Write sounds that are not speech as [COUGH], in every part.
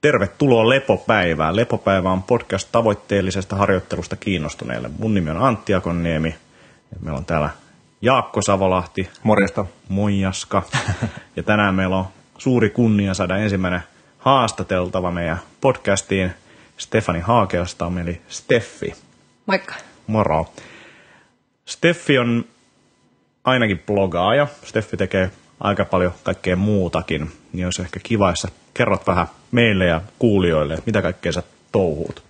Tervetuloa Lepopäivään. Lepopäivä on podcast tavoitteellisesta harjoittelusta kiinnostuneille. Mun nimi on Antti Akonniemi. Meillä on täällä Jaakko Savolahti. Morjesta. Moijaska. [LAUGHS] Ja tänään meillä on suuri kunnia saada ensimmäinen haastateltava meidän podcastiin Stefani Haakeasta, eli Steffi. Moikka. Moro. Steffi on ainakin blogaaja. Steffi tekee aika paljon kaikkea muutakin, niin olisi ehkä kiva, jos sä kerrot vähän meille ja kuulijoille, mitä kaikkea sä touhuut.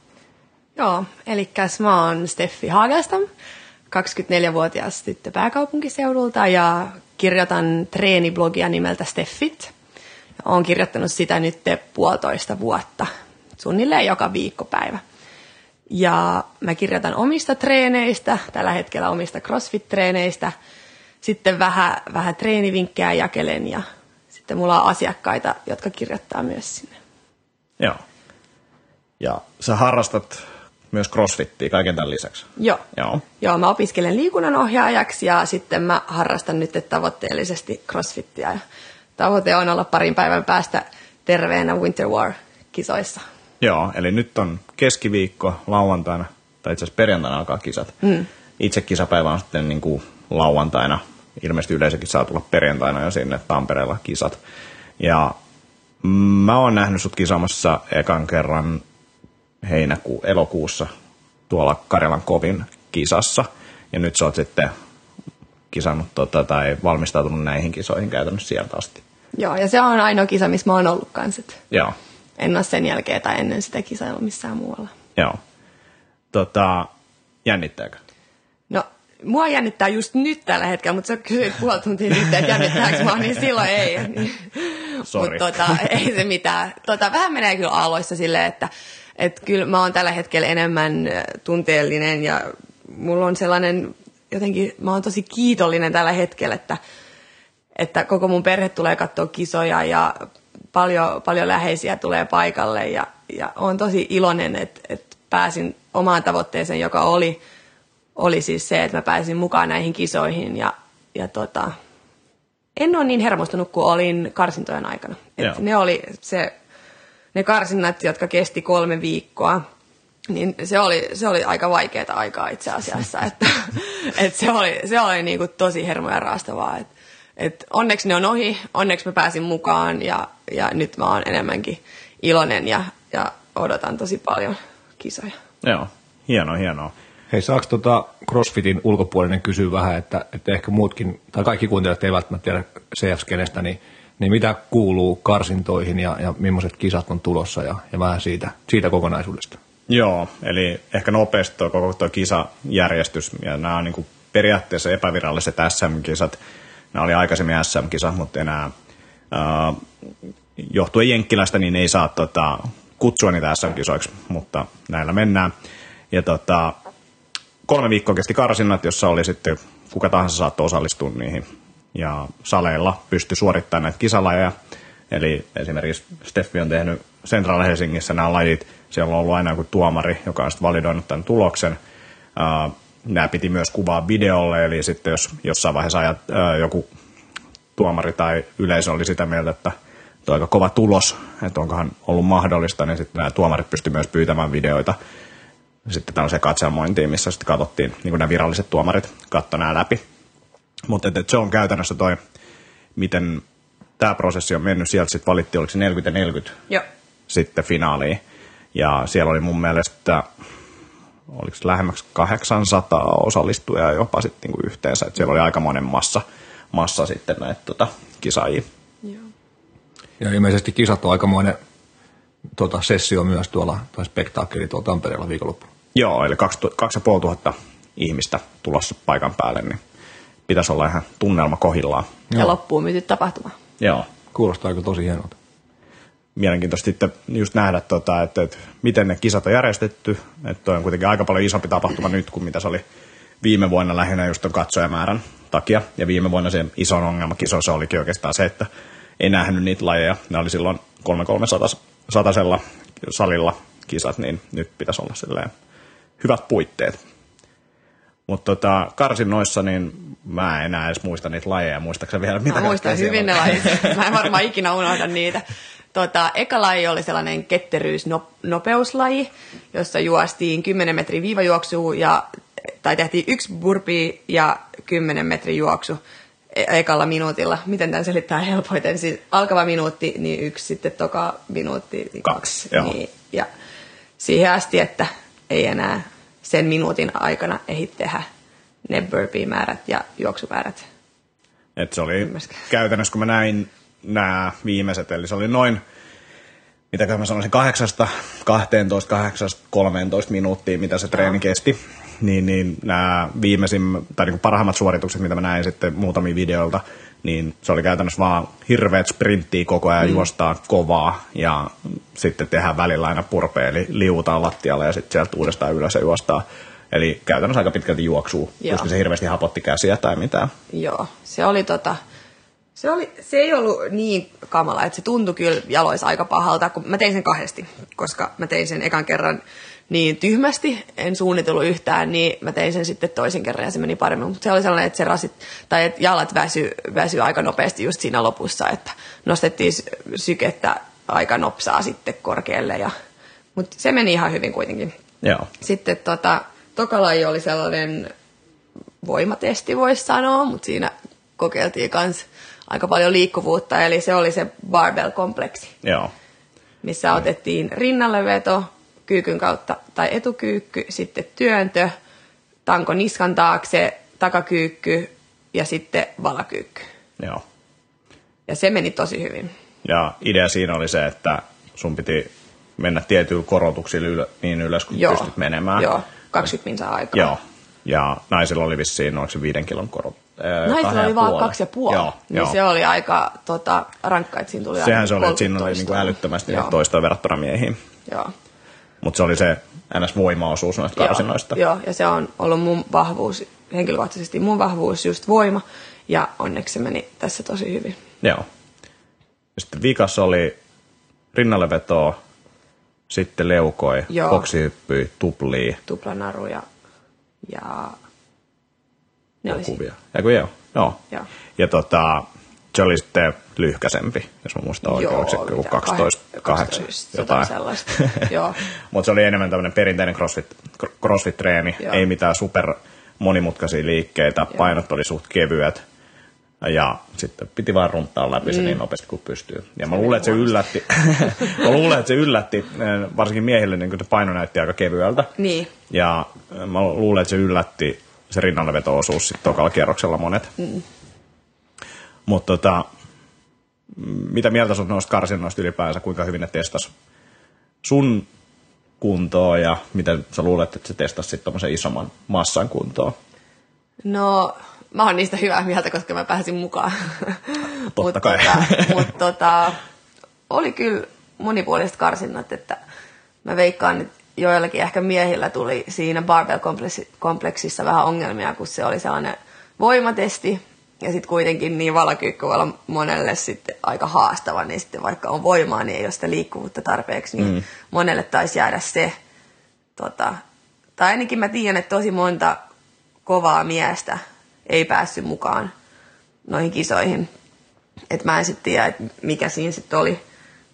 Joo, eli mä oon Steffi Haagastam, 24-vuotias tyttö pääkaupunkiseudulta ja kirjoitan treeniblogia nimeltä Steffit. Olen kirjoittanut sitä nyt puolitoista vuotta, suunnilleen joka viikkopäivä. Ja mä kirjoitan omista treeneistä, tällä hetkellä omista CrossFit-treeneistä. Sitten vähän, vähän treenivinkkejä jakelen ja sitten mulla on asiakkaita, jotka kirjoittaa myös sinne. Joo. Ja sä harrastat myös crossfittiä kaiken tämän lisäksi. Joo. Joo. Joo, mä opiskelen liikunnan ohjaajaksi ja sitten mä harrastan nyt tavoitteellisesti crossfittiä. Ja tavoite on olla parin päivän päästä terveenä Winter War-kisoissa. Joo, eli nyt on keskiviikko lauantaina, tai itse asiassa perjantaina alkaa kisat. Mm. Itse kisapäivä on sitten niin kuin lauantaina. Ilmeisesti yleisökin saa tulla perjantaina jo sinne Tampereella kisat. Ja mä oon nähnyt sut kisaamassa ekan kerran heinäkuu, elokuussa tuolla Karjalan kovin kisassa. Ja nyt sä oot sitten kisannut tota, tai valmistautunut näihin kisoihin käytännössä sieltä asti. Joo, ja se on ainoa kisa, missä mä oon ollut kanssa. Joo. En ole sen jälkeen tai ennen sitä kisailla missään muualla. Joo. Tota, jännittääkö? No, mua jännittää just nyt tällä hetkellä, mutta sä kysyit puoli tuntia nyt, että jännittääkö mua, niin silloin ei. Mutta tota, [LAUGHS] ei se mitään. Tota, vähän menee kyllä aloissa silleen, että et kyllä mä oon tällä hetkellä enemmän tunteellinen ja mulla on sellainen, jotenkin mä oon tosi kiitollinen tällä hetkellä, että, että koko mun perhe tulee katsoa kisoja ja paljon, paljon läheisiä tulee paikalle ja, ja on tosi iloinen, että, että pääsin omaan tavoitteeseen, joka oli, oli siis se, että mä pääsin mukaan näihin kisoihin ja, ja tota, en ole niin hermostunut kuin olin karsintojen aikana. Et ne oli se ne karsinnat, jotka kesti kolme viikkoa, niin se oli, se oli aika vaikeaa aikaa itse asiassa. että, [LAUGHS] että se oli, se oli niin kuin tosi hermoja raastavaa. Että, että onneksi ne on ohi, onneksi mä pääsin mukaan ja, ja nyt mä oon enemmänkin iloinen ja, ja odotan tosi paljon kisoja. Joo, hienoa, hienoa. Hei, saako tota CrossFitin ulkopuolinen kysyä vähän, että, että ehkä muutkin, tai kaikki kuuntelijat eivät välttämättä tiedä CF-skenestä, niin niin mitä kuuluu karsintoihin ja, ja millaiset kisat on tulossa ja, ja vähän siitä, siitä kokonaisuudesta? Joo, eli ehkä nopeasti tuo koko tuo kisajärjestys, ja nämä on niin periaatteessa epäviralliset SM-kisat. Nämä oli aikaisemmin SM-kisat, mutta enää äh, johtuen Jenkkilästä niin ei saa tota, kutsua niitä SM-kisoiksi, mutta näillä mennään. Ja tota, kolme viikkoa kesti karsinnat, jossa oli sitten kuka tahansa saattoi osallistua niihin ja saleilla pysty suorittamaan näitä kisalajeja. Eli esimerkiksi Steffi on tehnyt Central Helsingissä nämä lajit. Siellä on ollut aina joku tuomari, joka on sitten validoinut tämän tuloksen. Nämä piti myös kuvaa videolle, eli sitten jos jossain vaiheessa ajat, joku tuomari tai yleisö oli sitä mieltä, että tuo aika kova tulos, että onkohan ollut mahdollista, niin sitten nämä tuomarit pystyivät myös pyytämään videoita sitten tällaiseen katselmointiin, missä sitten katsottiin, niin kuin nämä viralliset tuomarit katsoivat nämä läpi. Mutta se on käytännössä toi, miten tämä prosessi on mennyt. Sieltä sitten valittiin, oliko se 40 40 Joo. sitten finaaliin. Ja siellä oli mun mielestä, oliko se lähemmäksi 800 osallistujaa jopa sitten niinku yhteensä. Et siellä oli aika monen massa, massa sitten näitä tota, kisaajia. Joo. Ja ilmeisesti kisat on aikamoinen tota, sessio myös tuolla, tai spektaakkeli tuolla Tampereella viikonloppuna. Joo, eli 2500 ihmistä tulossa paikan päälle, niin pitäisi olla ihan tunnelma kohillaan. Ja Joo. loppuun myyty tapahtuma. Joo. Kuulostaa aika tosi hienolta. Mielenkiintoista sitten just nähdä, tota, että, että miten ne kisat on järjestetty. Että toi on kuitenkin aika paljon isompi tapahtuma nyt kuin mitä se oli viime vuonna lähinnä just ton katsojamäärän takia. Ja viime vuonna se iso ongelma kisoissa olikin oikeastaan se, että ei nähnyt niitä lajeja. Ne oli silloin 3-3 salilla kisat, niin nyt pitäisi olla silleen hyvät puitteet. Mutta tota, karsinnoissa, niin mä en enää edes muista niitä lajeja. Muistaakseni vielä, mitä Mä muistan hyvin ne lajit. Mä en varmaan ikinä unohda niitä. Tota, eka laji oli sellainen ketteryysnopeuslaji, jossa juostiin 10 metrin viivajuoksua ja, tai tehtiin yksi burpee ja 10 metrin juoksu e- ekalla minuutilla. Miten tämän selittää helpoiten? Siis alkava minuutti, niin yksi, sitten toka minuutti, niin Kaksi, kaksi. joo. Niin, ja siihen asti, että ei enää sen minuutin aikana ehdi tehdä ne burpee-määrät ja juoksumäärät. Et se oli Ymmärsikö? käytännössä, kun mä näin nämä viimeiset, eli se oli noin, mitä mä sanoisin, 8, 12, 8, 13 minuuttia, mitä se treeni kesti. Niin, niin nämä viimeisin, tai niin parhaimmat suoritukset, mitä mä näin sitten muutamia videoilta, niin se oli käytännössä vaan hirveät sprinttiä koko ajan, mm. juostaa kovaa ja sitten tehdään välillä aina purpe, eli liuutaan lattialle ja sitten sieltä uudestaan ylös ja juostaa. Eli käytännössä aika pitkälti juoksuu, Joo. koska se hirveästi hapotti käsiä tai mitään. Joo, se oli tota, se, oli, se ei ollut niin kamala, että se tuntui kyllä jaloissa aika pahalta, kun mä tein sen kahdesti, koska mä tein sen ekan kerran niin tyhmästi, en suunnitellut yhtään, niin mä tein sen sitten toisen kerran ja se meni paremmin. Mutta se oli sellainen, että se rasit, tai että jalat väsy, väsy aika nopeasti just siinä lopussa, että nostettiin sy- sykettä aika nopsaa sitten korkealle. Ja, mutta se meni ihan hyvin kuitenkin. Joo. Sitten tota, toka laji oli sellainen voimatesti, voisi sanoa, mutta siinä kokeiltiin myös aika paljon liikkuvuutta, eli se oli se barbell-kompleksi, Joo. missä otettiin rinnalle veto, kyykyn kautta tai etukyykky, sitten työntö, tanko niskan taakse, takakyykky ja sitten valakyykky. Joo. Ja se meni tosi hyvin. Ja idea siinä oli se, että sun piti mennä tietyillä korotuksilla ylö, niin ylös, kun Joo. pystyt menemään. Joo, 20 minsaa aikaa. Joo. Ja naisilla oli vissiin, oliko se viiden kilon korot? ää, Naisilla oli vaan kaksi ja puoli. Joo, niin joo. se oli aika tota, rankka, että siinä tuli Sehän se oli, että siinä oli 30 niinku älyttömästi toistoja verrattuna miehiin. Joo. Mutta se oli se NS-voimaosuus noista karsinoista. Joo, joo, ja se on ollut mun vahvuus, henkilökohtaisesti mun vahvuus just voima, ja onneksi se meni tässä tosi hyvin. Joo. Sitten vikas oli rinnalle vetoa, sitten leukoi, Joo. boksihyppyi, tuplii, Tuplanaru ja, ja ne oli kuvia. Eikö joo? Joo. Joo. Ja tota, se oli sitten lyhkäsempi, jos mä muistan oikein, Joo, oliko se joku mitä, 12, kah- 8, 12, jotain. sellaista. [LAUGHS] Joo. Mutta se oli enemmän tämmöinen perinteinen crossfit, cr- crossfit-treeni, Joo. ei mitään super monimutkaisia liikkeitä, Joo. painot oli suht kevyet. Ja sitten piti vaan runttaa läpi se niin nopeasti kuin pystyy. Ja mä Mm. luulen, että se yllätti, [LAUGHS] mä luulen, että se yllätti eh, varsinkin miehille, niin kun se paino näytti aika kevyeltä. Niin, Ja eh, mä luulen, että se yllätti se rinnanleveto-osuus sitten tokalla kierroksella monet. Mm. Mutta tota, mitä mieltä sun noista karsinnoista ylipäänsä, kuinka hyvin ne testas sun kuntoa ja miten sä luulet, että se testasi sitten tommosen isomman massan kuntoa? no mä oon niistä hyvää mieltä, koska mä pääsin mukaan. [LAUGHS] Totta kai. Tota, mut tota, oli kyllä monipuoliset karsinnat, että mä veikkaan, että joillakin ehkä miehillä tuli siinä barbell-kompleksissa vähän ongelmia, kun se oli sellainen voimatesti, ja sitten kuitenkin niin valakyykky voi olla monelle sitten aika haastava, niin sitten vaikka on voimaa, niin ei ole sitä liikkuvuutta tarpeeksi, niin mm. monelle taisi jäädä se. Tota, tai ainakin mä tiedän, että tosi monta kovaa miestä ei päässyt mukaan noihin kisoihin. Et mä en sitten tiedä, että mikä siinä sitten oli.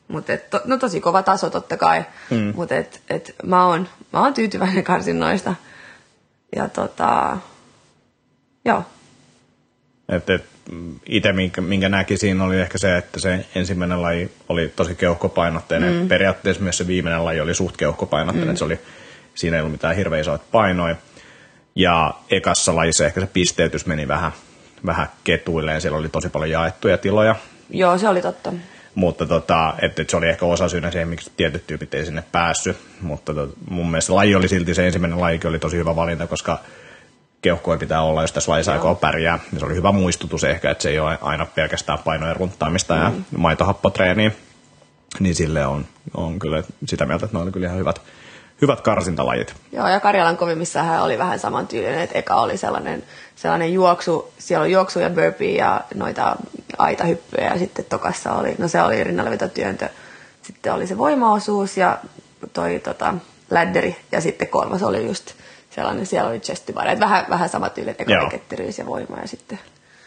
Mut et, to, no tosi kova taso totta kai, mm. mutta et, et mä, oon, mä oon tyytyväinen karsinnoista. Ja tota, joo, Et, et, itse minkä, minkä näki siinä oli ehkä se, että se ensimmäinen laji oli tosi keuhkopainotteinen. Mm. Periaatteessa myös se viimeinen laji oli suht keuhkopainotteinen. Mm. Se oli, siinä ei ollut mitään hirveän isoja painoja. Ja ekassa lajissa ehkä se pisteytys meni vähän, vähän ketuilleen. Siellä oli tosi paljon jaettuja tiloja. joo se oli totta. Mutta tota, että et se oli ehkä osa syynä siihen, miksi tietyt tyypit ei sinne päässyt. Mutta tot, mun mielestä laji oli silti se ensimmäinen lajikin oli tosi hyvä valinta, koska keuhkoja pitää olla, jos tässä lajissa aikoo pärjää. Ja se oli hyvä muistutus ehkä, että se ei ole aina pelkästään painojen runttaamista ja maitohappotreeniä. Niin sille on, on kyllä sitä mieltä, että ne oli kyllä ihan hyvät, hyvät karsintalajit. Joo, ja Karjalan kovimmissahan oli vähän samantyylinen, että eka oli sellainen, sellainen juoksu, siellä oli juoksu ja burpee ja noita aitahyppyjä, ja sitten tokassa oli, no se oli rinnallevetotyöntö, sitten oli se voimaosuus ja toi tota, lädderi, ja sitten kolmas oli just sellainen, siellä oli chest to bar. Et vähän, vähän sama tyyli, että eka ketteryys ja voima ja sitten,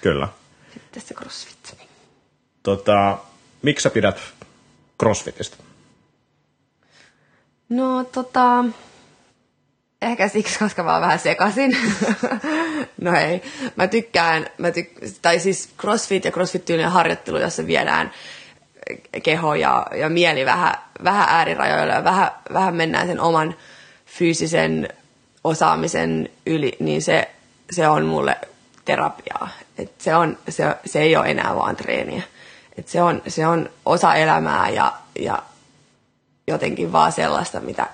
Kyllä. sitten se crossfit. Tota, miksi sä pidät CrossFitistä? No tota, ehkä siksi, koska mä oon vähän sekasin. [LAUGHS] no ei, mä tykkään, mä tyk- tai siis CrossFit ja CrossFit-tyylinen harjoittelu, jossa viedään keho ja, ja mieli vähän, vähän äärirajoille ja vähän, vähän mennään sen oman fyysisen osaamisen yli, niin se, se on mulle terapiaa. Et se, on, se, se ei ole enää vaan treeniä. Et se, on, se on osa elämää ja, ja jotenkin vaan sellaista, mitä,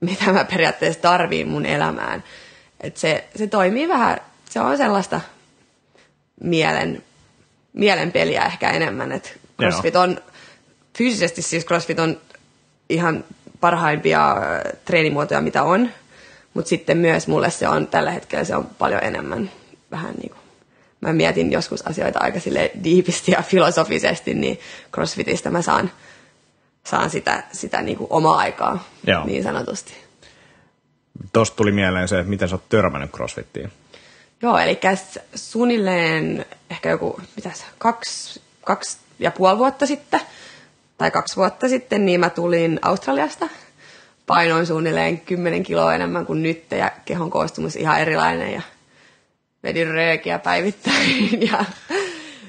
mitä mä periaatteessa tarviin mun elämään. Et se, se toimii vähän, se on sellaista mielen, mielenpeliä ehkä enemmän. Et CrossFit on, fyysisesti siis CrossFit on ihan parhaimpia treenimuotoja, mitä on. Mutta sitten myös mulle se on tällä hetkellä se on paljon enemmän vähän niin kuin, mä mietin joskus asioita aika sille diipisti ja filosofisesti, niin CrossFitistä mä saan, saan sitä, sitä niin kuin omaa aikaa Joo. niin sanotusti. Tuosta tuli mieleen se, että miten sä oot törmännyt CrossFittiin. Joo, eli suunnilleen ehkä joku, mitäs, kaksi, kaksi ja puoli vuotta sitten, tai kaksi vuotta sitten, niin mä tulin Australiasta. Painoin suunnilleen 10 kiloa enemmän kuin nyt ja kehon koostumus ihan erilainen ja vedin röökiä päivittäin. Ja...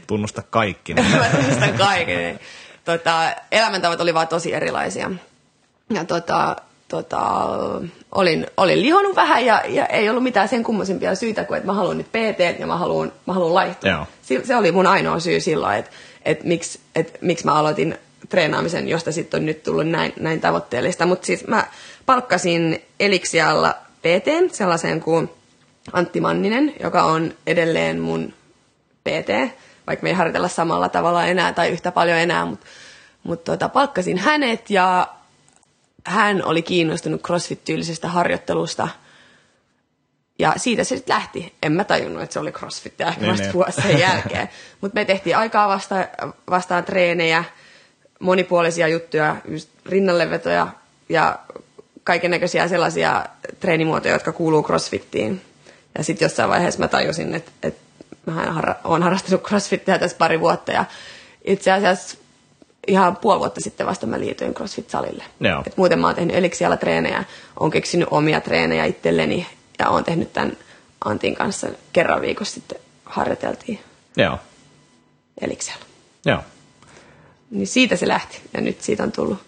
Tunnusta kaikki. [LAUGHS] mä tunnustan kaikki. Niin. Tota, elämäntavat oli vaan tosi erilaisia. Ja tota, tota, olin, olin lihonut vähän ja, ja ei ollut mitään sen kummosempia syitä kuin, että mä haluan nyt PT ja mä haluan, mä haluan laihtua. Se, se oli mun ainoa syy silloin, että, että miksi, että miksi mä aloitin treenaamisen, josta sitten on nyt tullut näin, näin tavoitteellista. Mutta siis mä palkkasin Elixialla PT, sellaisen kuin Antti Manninen, joka on edelleen mun PT, vaikka me ei harjoitella samalla tavalla enää tai yhtä paljon enää, mutta mut tota, palkkasin hänet ja hän oli kiinnostunut CrossFit-tyylisestä harjoittelusta. Ja siitä se sitten lähti. En mä tajunnut, että se oli CrossFit ehkä niin, vasta niin. vuosi sen jälkeen. [LAUGHS] Mutta me tehtiin aikaa vasta, vastaan treenejä, monipuolisia juttuja, just rinnallevetoja ja kaiken näköisiä sellaisia treenimuotoja, jotka kuuluu CrossFittiin. Ja sitten jossain vaiheessa mä tajusin, että, että mä harra, olen harrastanut CrossFittia tässä pari vuotta ja itse asiassa ihan puoli vuotta sitten vasta mä liityin CrossFit-salille. Et muuten mä oon tehnyt Elixialla treenejä, oon keksinyt omia treenejä itselleni ja oon tehnyt tämän Antin kanssa kerran viikossa sitten harjoiteltiin. Joo. Elixialla. Joo. Niin siitä se lähti ja nyt siitä on tullut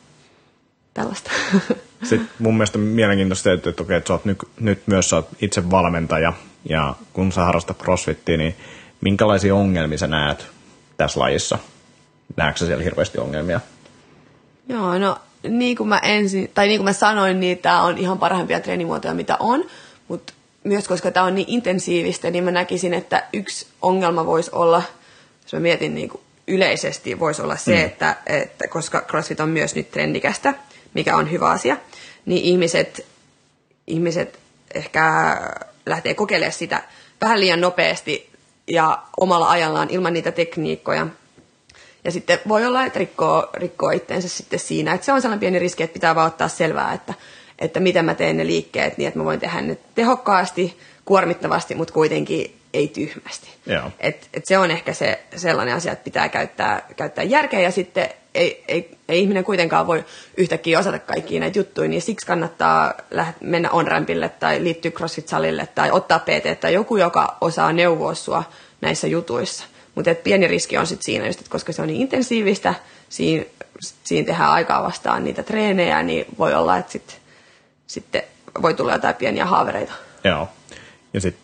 tällaista. [LAUGHS] Sitten mun mielestä mielenkiintoista, että, että, okei, että sä oot nyt, nyt myös sä oot itse valmentaja ja kun sä harrastat crossfittiä, niin minkälaisia ongelmia sä näet tässä lajissa? Näetkö sä siellä hirveästi ongelmia? Joo, no niin kuin mä ensin, tai niin kuin mä sanoin, niin tämä on ihan parhaimpia treenimuotoja, mitä on, mutta myös koska tämä on niin intensiivistä, niin mä näkisin, että yksi ongelma voisi olla, jos mä mietin niin kuin yleisesti, voisi olla se, mm. että, että koska CrossFit on myös nyt trendikästä, mikä on hyvä asia, niin ihmiset, ihmiset ehkä lähtee kokeilemaan sitä vähän liian nopeasti ja omalla ajallaan ilman niitä tekniikkoja. Ja sitten voi olla, että rikkoo, rikkoo itteensä sitten siinä. Että se on sellainen pieni riski, että pitää vaan ottaa selvää, että, että miten mä teen ne liikkeet niin, että mä voin tehdä ne tehokkaasti, kuormittavasti, mutta kuitenkin ei tyhmästi. Et, et se on ehkä se sellainen asia, että pitää käyttää, käyttää järkeä ja sitten ei, ei, ei ihminen kuitenkaan voi yhtäkkiä osata kaikkia näitä juttuja, niin siksi kannattaa läht- mennä onrampille tai liittyä CrossFit-salille tai ottaa PT tai joku, joka osaa neuvoa sua näissä jutuissa. Mutta pieni riski on sitten siinä, just, että koska se on niin intensiivistä, siinä, siinä tehdään aikaa vastaan niitä treenejä, niin voi olla, että sitten sit voi tulla jotain pieniä haavereita. Joo. Ja sitten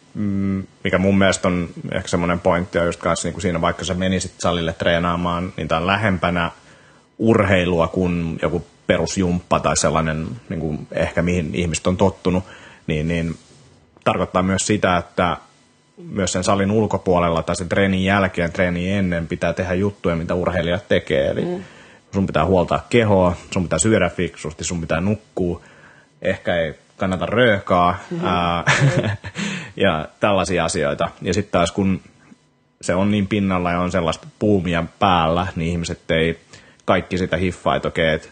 mikä mun mielestä on ehkä semmoinen pointti on just kanssa niin kuin siinä, vaikka sä menisit salille treenaamaan, niin tämä on lähempänä urheilua kuin joku perusjumppa tai sellainen, niin kuin ehkä mihin ihmiset on tottunut, niin, niin tarkoittaa myös sitä, että myös sen salin ulkopuolella tai sen treenin jälkeen, treenin ennen pitää tehdä juttuja, mitä urheilijat tekee. Eli mm. sun pitää huoltaa kehoa, sun pitää syödä fiksusti, sun pitää nukkua, ehkä ei kannata röökaa mm-hmm. ää, [LAUGHS] ja tällaisia asioita. Ja sitten taas kun se on niin pinnalla ja on sellaista puumia päällä, niin ihmiset ei kaikki sitä hiffaa, että okei, että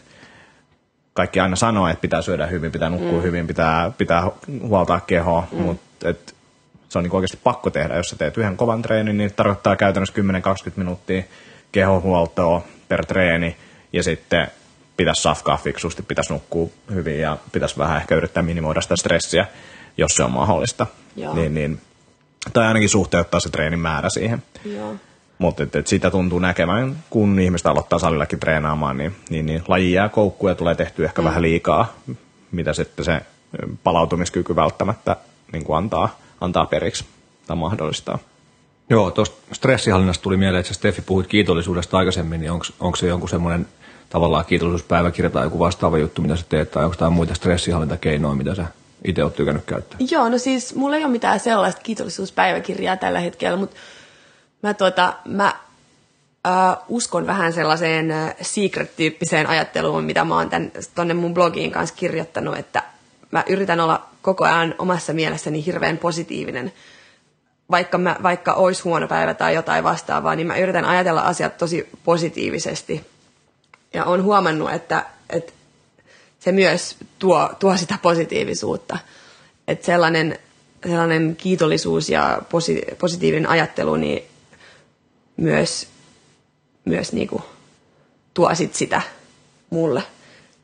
kaikki aina sanoo, että pitää syödä hyvin, pitää nukkua mm. hyvin, pitää, pitää huoltaa kehoa, mm. mutta et, se on niin oikeasti pakko tehdä. Jos sä teet yhden kovan treenin, niin tarkoittaa käytännössä 10-20 minuuttia kehohuoltoa per treeni, ja sitten pitäisi safkaa fiksusti, pitäisi nukkua hyvin ja pitäisi vähän ehkä yrittää minimoida sitä stressiä, jos se on mahdollista. Joo. Niin, niin, tai ainakin suhteuttaa se treenin määrä siihen. Joo. Mutta et, et sitä tuntuu näkemään, kun ihmiset aloittaa salillakin treenaamaan, niin, niin, niin laji jää koukkuun ja tulee tehty ehkä mm. vähän liikaa, mitä sitten se palautumiskyky välttämättä niin kuin antaa, antaa periksi tai mahdollistaa. Joo, tuosta stressihallinnasta tuli mieleen, että Steffi puhuit kiitollisuudesta aikaisemmin, niin onko se jonkun semmoinen tavallaan kiitollisuuspäiväkirja tai joku vastaava juttu, mitä sä teet, tai onko tämä muita stressihallintakeinoja, mitä sä itse oot tykännyt käyttää? Joo, no siis mulla ei ole mitään sellaista kiitollisuuspäiväkirjaa tällä hetkellä, mutta mä, tuota, mä äh, uskon vähän sellaiseen secret-tyyppiseen ajatteluun, mitä mä oon tän, mun blogiin kanssa kirjoittanut, että mä yritän olla koko ajan omassa mielessäni hirveän positiivinen. Vaikka, mä, vaikka olisi huono päivä tai jotain vastaavaa, niin mä yritän ajatella asiat tosi positiivisesti. Ja on huomannut, että, että se myös tuo, tuo sitä positiivisuutta. Että sellainen, sellainen kiitollisuus ja posi, positiivinen ajattelu niin myös, myös niinku tuo sit sitä mulle.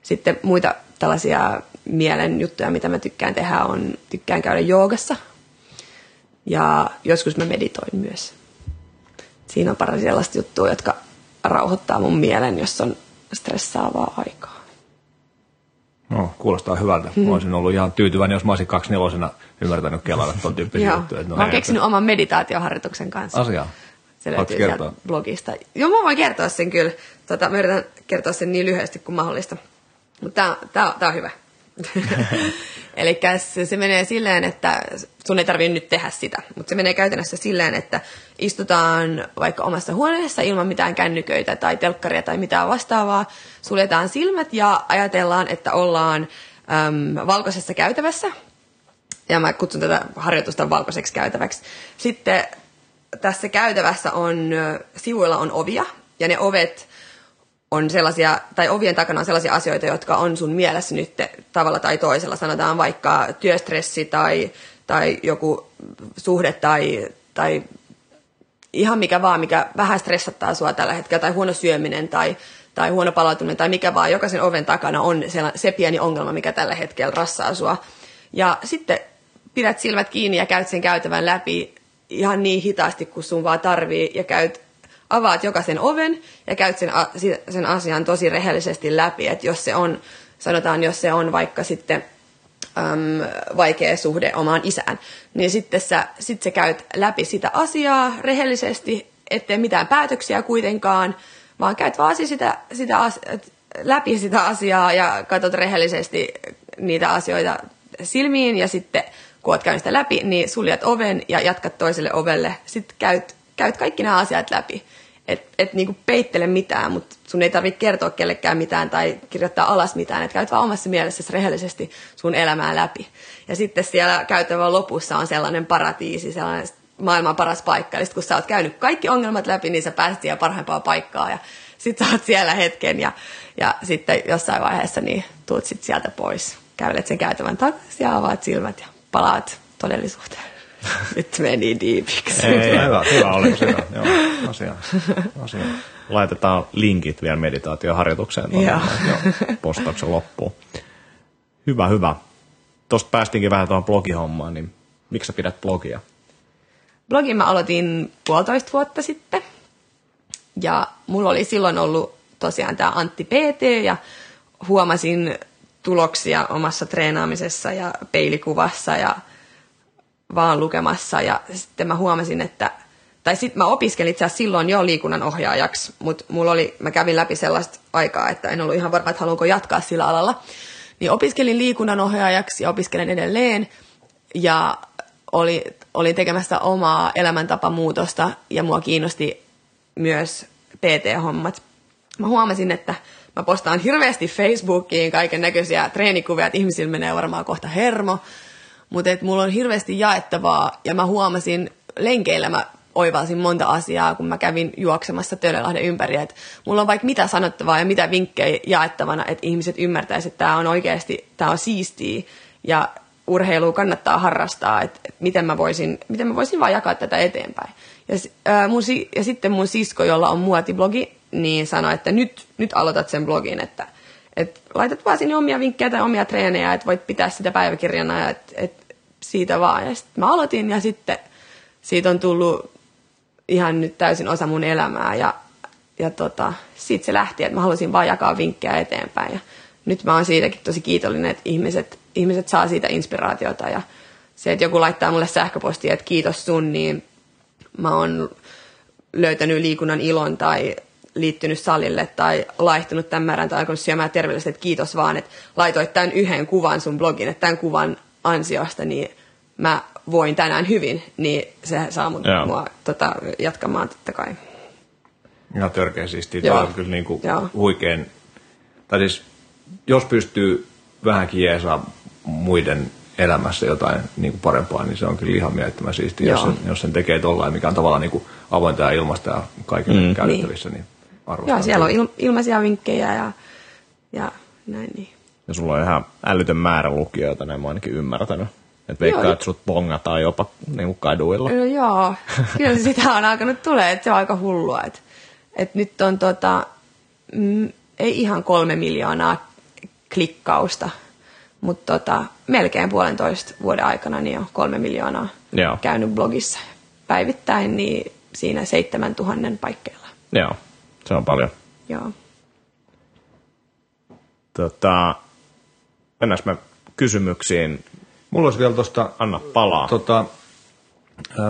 Sitten muita tällaisia mielen juttuja, mitä mä tykkään tehdä, on tykkään käydä joogassa. Ja joskus mä meditoin myös. Siinä on pari sellaista juttua, jotka rauhoittaa mun mielen, jos on stressaavaa aikaa. No, kuulostaa hyvältä. Mm. Mä olisin ollut ihan tyytyväinen, jos mä olisin nelosena ymmärtänyt kelalla tuon tyyppisiä juttuja. No, mä oon keksinyt oman meditaatioharjoituksen kanssa. Asiaa. Se löytyy sieltä blogista. Joo, mä voin kertoa sen kyllä. Tota, mä yritän kertoa sen niin lyhyesti kuin mahdollista. Mutta tää, tää on hyvä. [LAUGHS] Eli se, se menee silleen, että sun ei tarvitse nyt tehdä sitä, mutta se menee käytännössä silleen, että istutaan vaikka omassa huoneessa ilman mitään kännyköitä tai telkkaria tai mitään vastaavaa, suljetaan silmät ja ajatellaan, että ollaan äm, valkoisessa käytävässä. Ja mä kutsun tätä harjoitusta valkoiseksi käytäväksi. Sitten tässä käytävässä on, sivuilla on ovia, ja ne ovet on sellaisia, tai ovien takana on sellaisia asioita, jotka on sun mielessä nyt tavalla tai toisella. Sanotaan vaikka työstressi tai, tai joku suhde tai, tai ihan mikä vaan, mikä vähän stressattaa sua tällä hetkellä, tai huono syöminen tai, tai huono palautuminen tai mikä vaan. Jokaisen oven takana on se, pieni ongelma, mikä tällä hetkellä rassaa sua. Ja sitten pidät silmät kiinni ja käyt sen käytävän läpi ihan niin hitaasti kuin sun vaan tarvii ja käyt avaat jokaisen oven ja käyt sen, sen asian tosi rehellisesti läpi, että jos se on, sanotaan, jos se on vaikka sitten äm, vaikea suhde omaan isään, niin sitten sä, sit sä käyt läpi sitä asiaa rehellisesti, ettei mitään päätöksiä kuitenkaan, vaan käyt vaan sitä, sitä as, läpi sitä asiaa ja katsot rehellisesti niitä asioita silmiin ja sitten kun oot käynyt sitä läpi, niin suljet oven ja jatkat toiselle ovelle. Sitten käyt, käyt kaikki nämä asiat läpi et, et niinku peittele mitään, mutta sun ei tarvitse kertoa kellekään mitään tai kirjoittaa alas mitään, että käyt vaan omassa mielessäsi rehellisesti sun elämää läpi. Ja sitten siellä käytävän lopussa on sellainen paratiisi, sellainen maailman paras paikka. Eli kun sä oot käynyt kaikki ongelmat läpi, niin sä pääset siihen parhaimpaa paikkaa ja sit sä oot siellä hetken ja, ja sitten jossain vaiheessa niin tuut sit sieltä pois. Kävelet sen käytävän takaisin ja avaat silmät ja palaat todellisuuteen. [LAUGHS] Nyt meni diipiksi. Ei, ei, hyvä, hyvä oli. Hyvä, [LAUGHS] joo, asia, asia. Laitetaan linkit vielä meditaatioharjoitukseen tuonne, postauksen loppuun. Hyvä, hyvä. Tuosta päästinkin vähän tuohon blogihommaan, niin miksi sä pidät blogia? Blogin mä aloitin puolitoista vuotta sitten. Ja mulla oli silloin ollut tosiaan tämä Antti PT ja huomasin tuloksia omassa treenaamisessa ja peilikuvassa ja vaan lukemassa ja sitten mä huomasin, että tai sitten mä opiskelin itse silloin jo liikunnan ohjaajaksi, mutta mulla oli, mä kävin läpi sellaista aikaa, että en ollut ihan varma, että haluanko jatkaa sillä alalla. Niin opiskelin liikunnan ohjaajaksi ja opiskelen edelleen ja oli, olin tekemässä omaa elämäntapamuutosta ja mua kiinnosti myös PT-hommat. Mä huomasin, että mä postaan hirveästi Facebookiin kaiken näköisiä treenikuvia, että ihmisillä menee varmaan kohta hermo. Mutta mulla on hirveästi jaettavaa ja mä huomasin lenkeillä mä oivalsin monta asiaa, kun mä kävin juoksemassa Tölelahden ympäri, että mulla on vaikka mitä sanottavaa ja mitä vinkkejä jaettavana, että ihmiset ymmärtäisivät, että tämä on oikeasti, tämä on siistiä ja urheilua kannattaa harrastaa, että, että miten, mä voisin, miten mä voisin vaan jakaa tätä eteenpäin. Ja, ää, mun, ja sitten mun sisko, jolla on muotiblogi, niin sanoi, että nyt, nyt aloitat sen blogin, että, että laitat vaan sinne omia vinkkejä tai omia treenejä, että voit pitää sitä päiväkirjana ja että, että siitä vaan. Ja sitten mä aloitin ja sitten siitä on tullut ihan nyt täysin osa mun elämää. Ja, ja tota, siitä se lähti, että mä halusin vaan jakaa vinkkejä eteenpäin. Ja nyt mä oon siitäkin tosi kiitollinen, että ihmiset, ihmiset saa siitä inspiraatiota. Ja se, että joku laittaa mulle sähköpostia, että kiitos sun, niin mä oon löytänyt liikunnan ilon tai liittynyt salille tai laihtunut tämän määrän tai alkanut syömään terveellisesti, että kiitos vaan, että laitoit tämän yhden kuvan sun blogin, että tämän kuvan ansiosta, niin mä voin tänään hyvin, niin se saa mut, mua tota, jatkamaan totta kai. Ihan törkeä siistiä. Joo. on kyllä niin kuin huikein, tai siis jos pystyy vähänkin jeesaa muiden elämässä jotain niin kuin parempaa, niin se on kyllä ihan mielettömän siistiä, jos sen, jos sen tekee tollain, mikä on tavallaan niin kuin avointa ja ilmasta ja kaikille mm. käytettävissä, niin, niin Joo, siellä on il, ilmaisia vinkkejä ja, ja näin niin. Ja sulla on ihan älytön määrä lukijoita, näin mä ainakin ymmärtänyt. Että veikkaa, että sut bongataan jopa niin kuin kaduilla. No, joo, kyllä sitä on alkanut tulee, että se on aika hullua. Että, että nyt on tota, mm, ei ihan kolme miljoonaa klikkausta, mutta tota, melkein puolentoista vuoden aikana niin on kolme miljoonaa Joo. käynyt blogissa päivittäin, niin siinä seitsemän tuhannen paikkeilla. Joo, se on paljon. Joo. Tota, mennäänkö me kysymyksiin? Mulla olisi vielä tuosta... Anna palaa. Tota,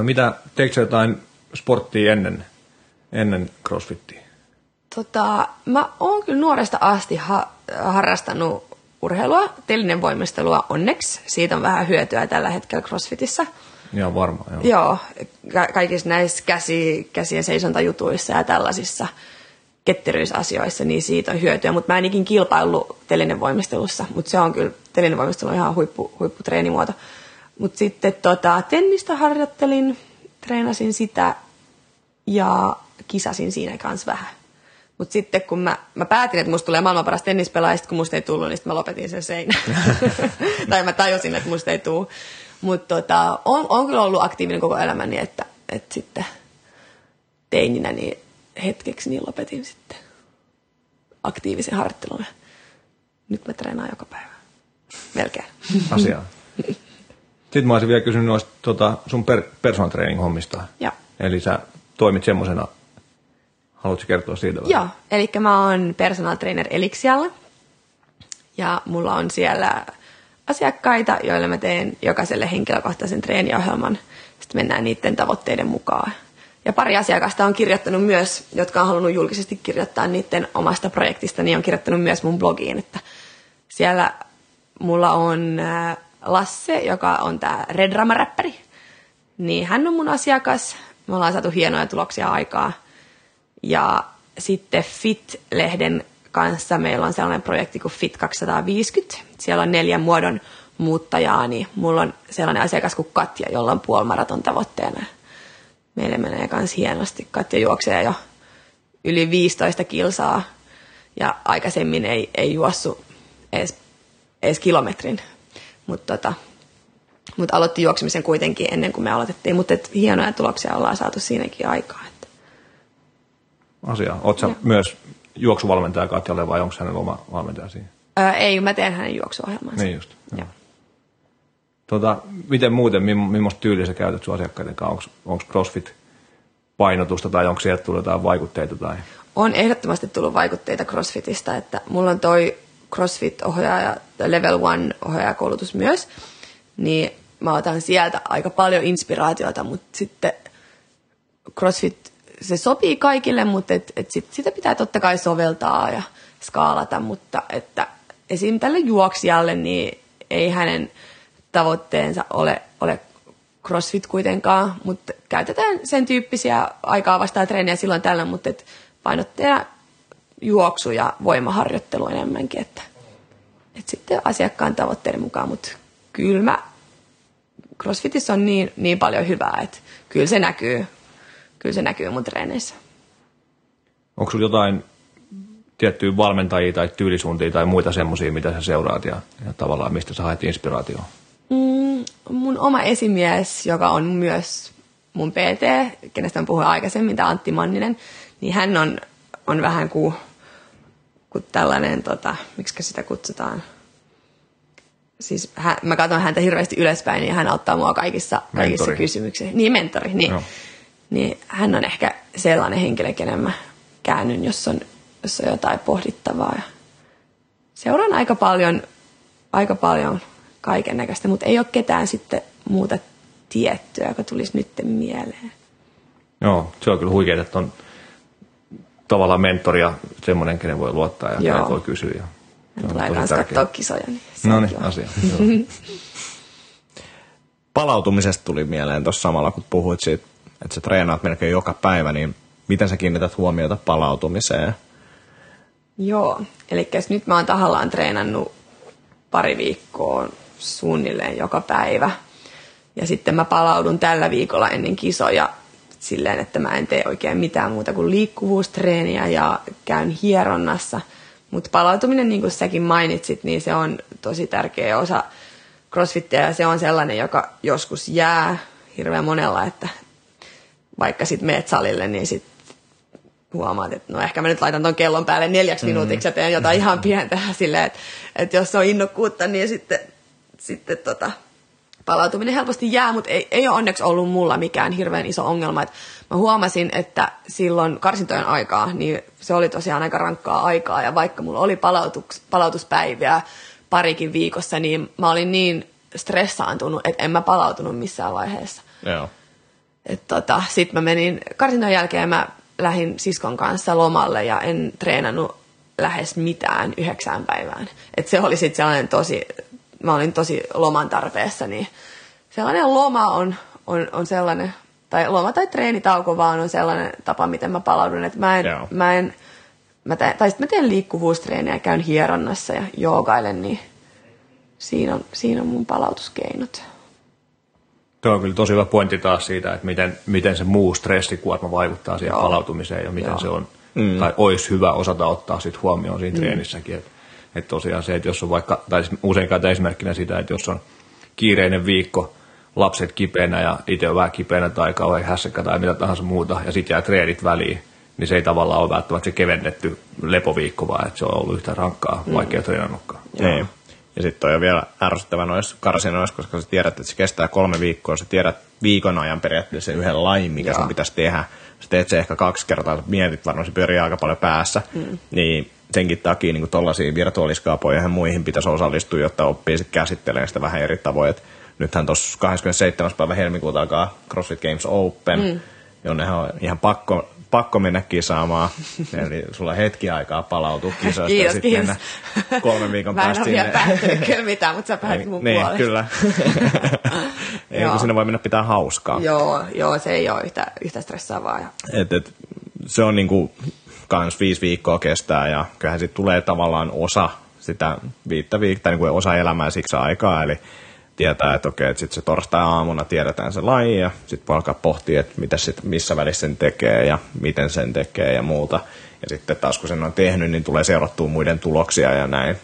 mitä, teikö jotain sporttia ennen, ennen crossfittiä? Tota, mä oon kyllä nuoresta asti ha- harrastanut urheilua, telinen voimistelua onneksi. Siitä on vähän hyötyä tällä hetkellä CrossFitissä. Joo, varmaan. Joo, joo ka- kaikissa näissä käsi, käsien seisontajutuissa ja tällaisissa ketteryysasioissa, niin siitä on hyötyä. Mutta mä en ikin kilpaillut telinen voimistelussa, mutta se on kyllä, telinen voimistelu on ihan huippu, huipputreenimuoto. Mutta sitten tota, tennistä harjoittelin, treenasin sitä ja kisasin siinä kanssa vähän. Mutta sitten kun mä, mä päätin, että musta tulee maailman paras tennispelaaja, kun musta ei tullut, niin sitten mä lopetin sen seinä. [LAUGHS] tai mä tajusin, että musta ei tule. Mutta tota, on, on kyllä ollut aktiivinen koko elämäni, että, että sitten teininä niin hetkeksi niin lopetin sitten aktiivisen harjoittelun. Nyt mä treenaan joka päivä. Melkein. [LAUGHS] Asiaa. Sitten mä olisin vielä kysynyt noista tota, sun per, personal training hommista. Ja. Eli sä toimit semmoisena Haluatko kertoa siitä? Vai? Joo, eli mä oon personal trainer Elixialla ja mulla on siellä asiakkaita, joille mä teen jokaiselle henkilökohtaisen treeniohjelman. Sitten mennään niiden tavoitteiden mukaan. Ja pari asiakasta on kirjoittanut myös, jotka on halunnut julkisesti kirjoittaa niiden omasta projektista, niin on kirjoittanut myös mun blogiin, että siellä mulla on äh, Lasse, joka on tämä Red Rama-räppäri. Niin hän on mun asiakas. Me ollaan saatu hienoja tuloksia aikaa. Ja sitten FIT-lehden kanssa meillä on sellainen projekti kuin FIT 250. Siellä on neljän muodon muuttajaa, niin mulla on sellainen asiakas kuin Katja, jolla on puolmaraton tavoitteena. Meille menee myös hienosti. Katja juoksee jo yli 15 kilsaa ja aikaisemmin ei, ei juossu edes, edes kilometrin. Mutta tota, mut aloitti juoksemisen kuitenkin ennen kuin me aloitettiin, mutta hienoja tuloksia ollaan saatu siinäkin aikaa asiaa. Oletko myös juoksuvalmentaja Katjalle vai onko hänellä oma valmentaja siinä? Öö, ei, mä teen hänen juoksuohjelmansa. Niin just. Joo. Tota, miten muuten, millaista tyyliä sä käytät sun asiakkaiden kanssa? Onko CrossFit painotusta tai onko sieltä tullut jotain vaikutteita? Tai? On ehdottomasti tullut vaikutteita CrossFitista, että mulla on toi CrossFit-ohjaaja, Level 1 ohjaajakoulutus myös, niin mä otan sieltä aika paljon inspiraatiota, mutta sitten CrossFit se sopii kaikille, mutta et, et sit, sitä pitää totta kai soveltaa ja skaalata, mutta että esim. tälle juoksijalle niin ei hänen tavoitteensa ole, ole crossfit kuitenkaan, mutta käytetään sen tyyppisiä aikaa vastaan treeniä silloin tällöin, mutta et painotteena juoksu ja voimaharjoittelu enemmänkin, että, että sitten asiakkaan tavoitteiden mukaan, mutta kyllä mä, crossfitissä on niin, niin paljon hyvää, että kyllä se näkyy kyllä se näkyy mun treeneissä. Onko sulla jotain tiettyjä valmentajia tai tyylisuuntia tai muita semmoisia, mitä sä seuraat ja, ja tavallaan mistä sä haet inspiraatioa? Mm, mun oma esimies, joka on myös mun PT, kenestä mä puhuin aikaisemmin, tämä Antti Manninen, niin hän on on vähän kuin, kuin tällainen, tota, miksi sitä kutsutaan, siis hän, mä katson häntä hirveästi ylöspäin ja hän auttaa mua kaikissa, kaikissa Mentori. kysymyksissä. Niin, mentori, niin. Joo. niin. hän on ehkä sellainen henkilö, kenen mä käännyn, jos on, jos on jotain pohdittavaa. Ja seuraan aika paljon, aika paljon kaiken näköistä, mutta ei ole ketään sitten muuta tiettyä, joka tulisi nyt mieleen. Joo, se on kyllä huikeaa, että on tavallaan mentori ja semmoinen, kenen voi luottaa ja Joo. voi kysyä. Ja se tulee tärkeää. katsoa kisoja. Niin No niin, asia. [LAUGHS] Palautumisesta tuli mieleen tuossa samalla, kun puhuit siitä, että sä treenaat melkein joka päivä, niin miten sä kiinnität huomiota palautumiseen? Joo, eli nyt mä oon tahallaan treenannut pari viikkoa suunnilleen joka päivä. Ja sitten mä palaudun tällä viikolla ennen kisoja silleen, että mä en tee oikein mitään muuta kuin liikkuvuustreeniä ja käyn hieronnassa. Mutta palautuminen, niin kuin säkin mainitsit, niin se on tosi tärkeä osa crossfittiä ja se on sellainen, joka joskus jää hirveän monella, että vaikka sitten meet salille, niin sit huomaat, että no ehkä mä nyt laitan ton kellon päälle neljäksi minuutiksi ja teen jotain ihan pientä [LAUGHS] silleen, että, että jos on innokkuutta, niin sitten, sitten tota, palautuminen helposti jää, mutta ei, ei ole onneksi ollut mulla mikään hirveän iso ongelma. Et mä huomasin, että silloin karsintojen aikaa, niin se oli tosiaan aika rankkaa aikaa ja vaikka mulla oli palautuks, palautuspäiviä parikin viikossa, niin mä olin niin stressaantunut, että en mä palautunut missään vaiheessa. Joo. Et tota, Sitten mä menin karsintojen jälkeen mä lähdin siskon kanssa lomalle ja en treenannut lähes mitään yhdeksään päivään. Et se oli sitten sellainen tosi, mä olin tosi loman tarpeessa, niin sellainen loma on, on, on sellainen, tai loma tai treenitauko vaan on sellainen tapa, miten mä palaudun, että mä en, Joo. mä en mä teen, tai sitten mä teen liikkuvuustreeniä, käyn hieronnassa ja joogailen, niin siinä on, siinä on mun palautuskeinot. Tuo on kyllä tosi hyvä pointti taas siitä, että miten, miten se muu stressikuorma vaikuttaa siihen Joo. palautumiseen ja miten Joo. se on, mm. tai olisi hyvä osata ottaa sit huomioon siinä mm. treenissäkin. Että et tosiaan se, että jos on vaikka, tai usein käytetään esimerkkinä sitä, että jos on kiireinen viikko, lapset kipeänä ja itse on vähän kipeänä tai kauhean hässäkkä tai mitä tahansa muuta, ja sitten jää treenit väliin, niin se ei tavallaan ole välttämättä se kevennetty lepoviikko, vaan että se on ollut yhtä rankkaa, mm. ei ole treenannutkaan. Niin. Ja sitten toi on vielä ärsyttävä noissa karsinoissa, koska sä tiedät, että se kestää kolme viikkoa. Sä tiedät viikon ajan periaatteessa sen yhden lain, mikä Joo. sun pitäisi tehdä. Sä teet se ehkä kaksi kertaa, sä mietit varmaan, se pyörii aika paljon päässä. Mm. Niin senkin takia niin tuollaisiin virtuaaliskaapoihin ja muihin pitäisi osallistua, jotta oppii sitten käsittelemään sitä vähän eri tavoin. Et nythän tuossa 27. päivä helmikuuta alkaa CrossFit Games Open, mm. jonne on ihan pakko, pakko mennä kisaamaan. [LAUGHS] Eli sulla hetki aikaa palautua kisoista ja Kiitos, sitten kiitos. mennä kolmen viikon [LAUGHS] Mä en päästä ole vielä sinne. kyllä mitään, mutta sä päätit mun niin, puolesta. kyllä. [LAUGHS] ei, kun sinne voi mennä pitää hauskaa. Joo, joo, se ei ole yhtä, yhtä stressaavaa. Ja, Et, et, se on niinku kans viisi viikkoa kestää ja kyllähän siitä tulee tavallaan osa sitä viittä viikkoa, niin kuin osa elämää siksi aikaa, eli tietää, että okei, että sitten se torstai-aamuna tiedetään se laji ja sitten voi alkaa pohtia, että mitä sit, missä välissä sen tekee ja miten sen tekee ja muuta. Ja sitten taas kun sen on tehnyt, niin tulee seurattua muiden tuloksia ja näin.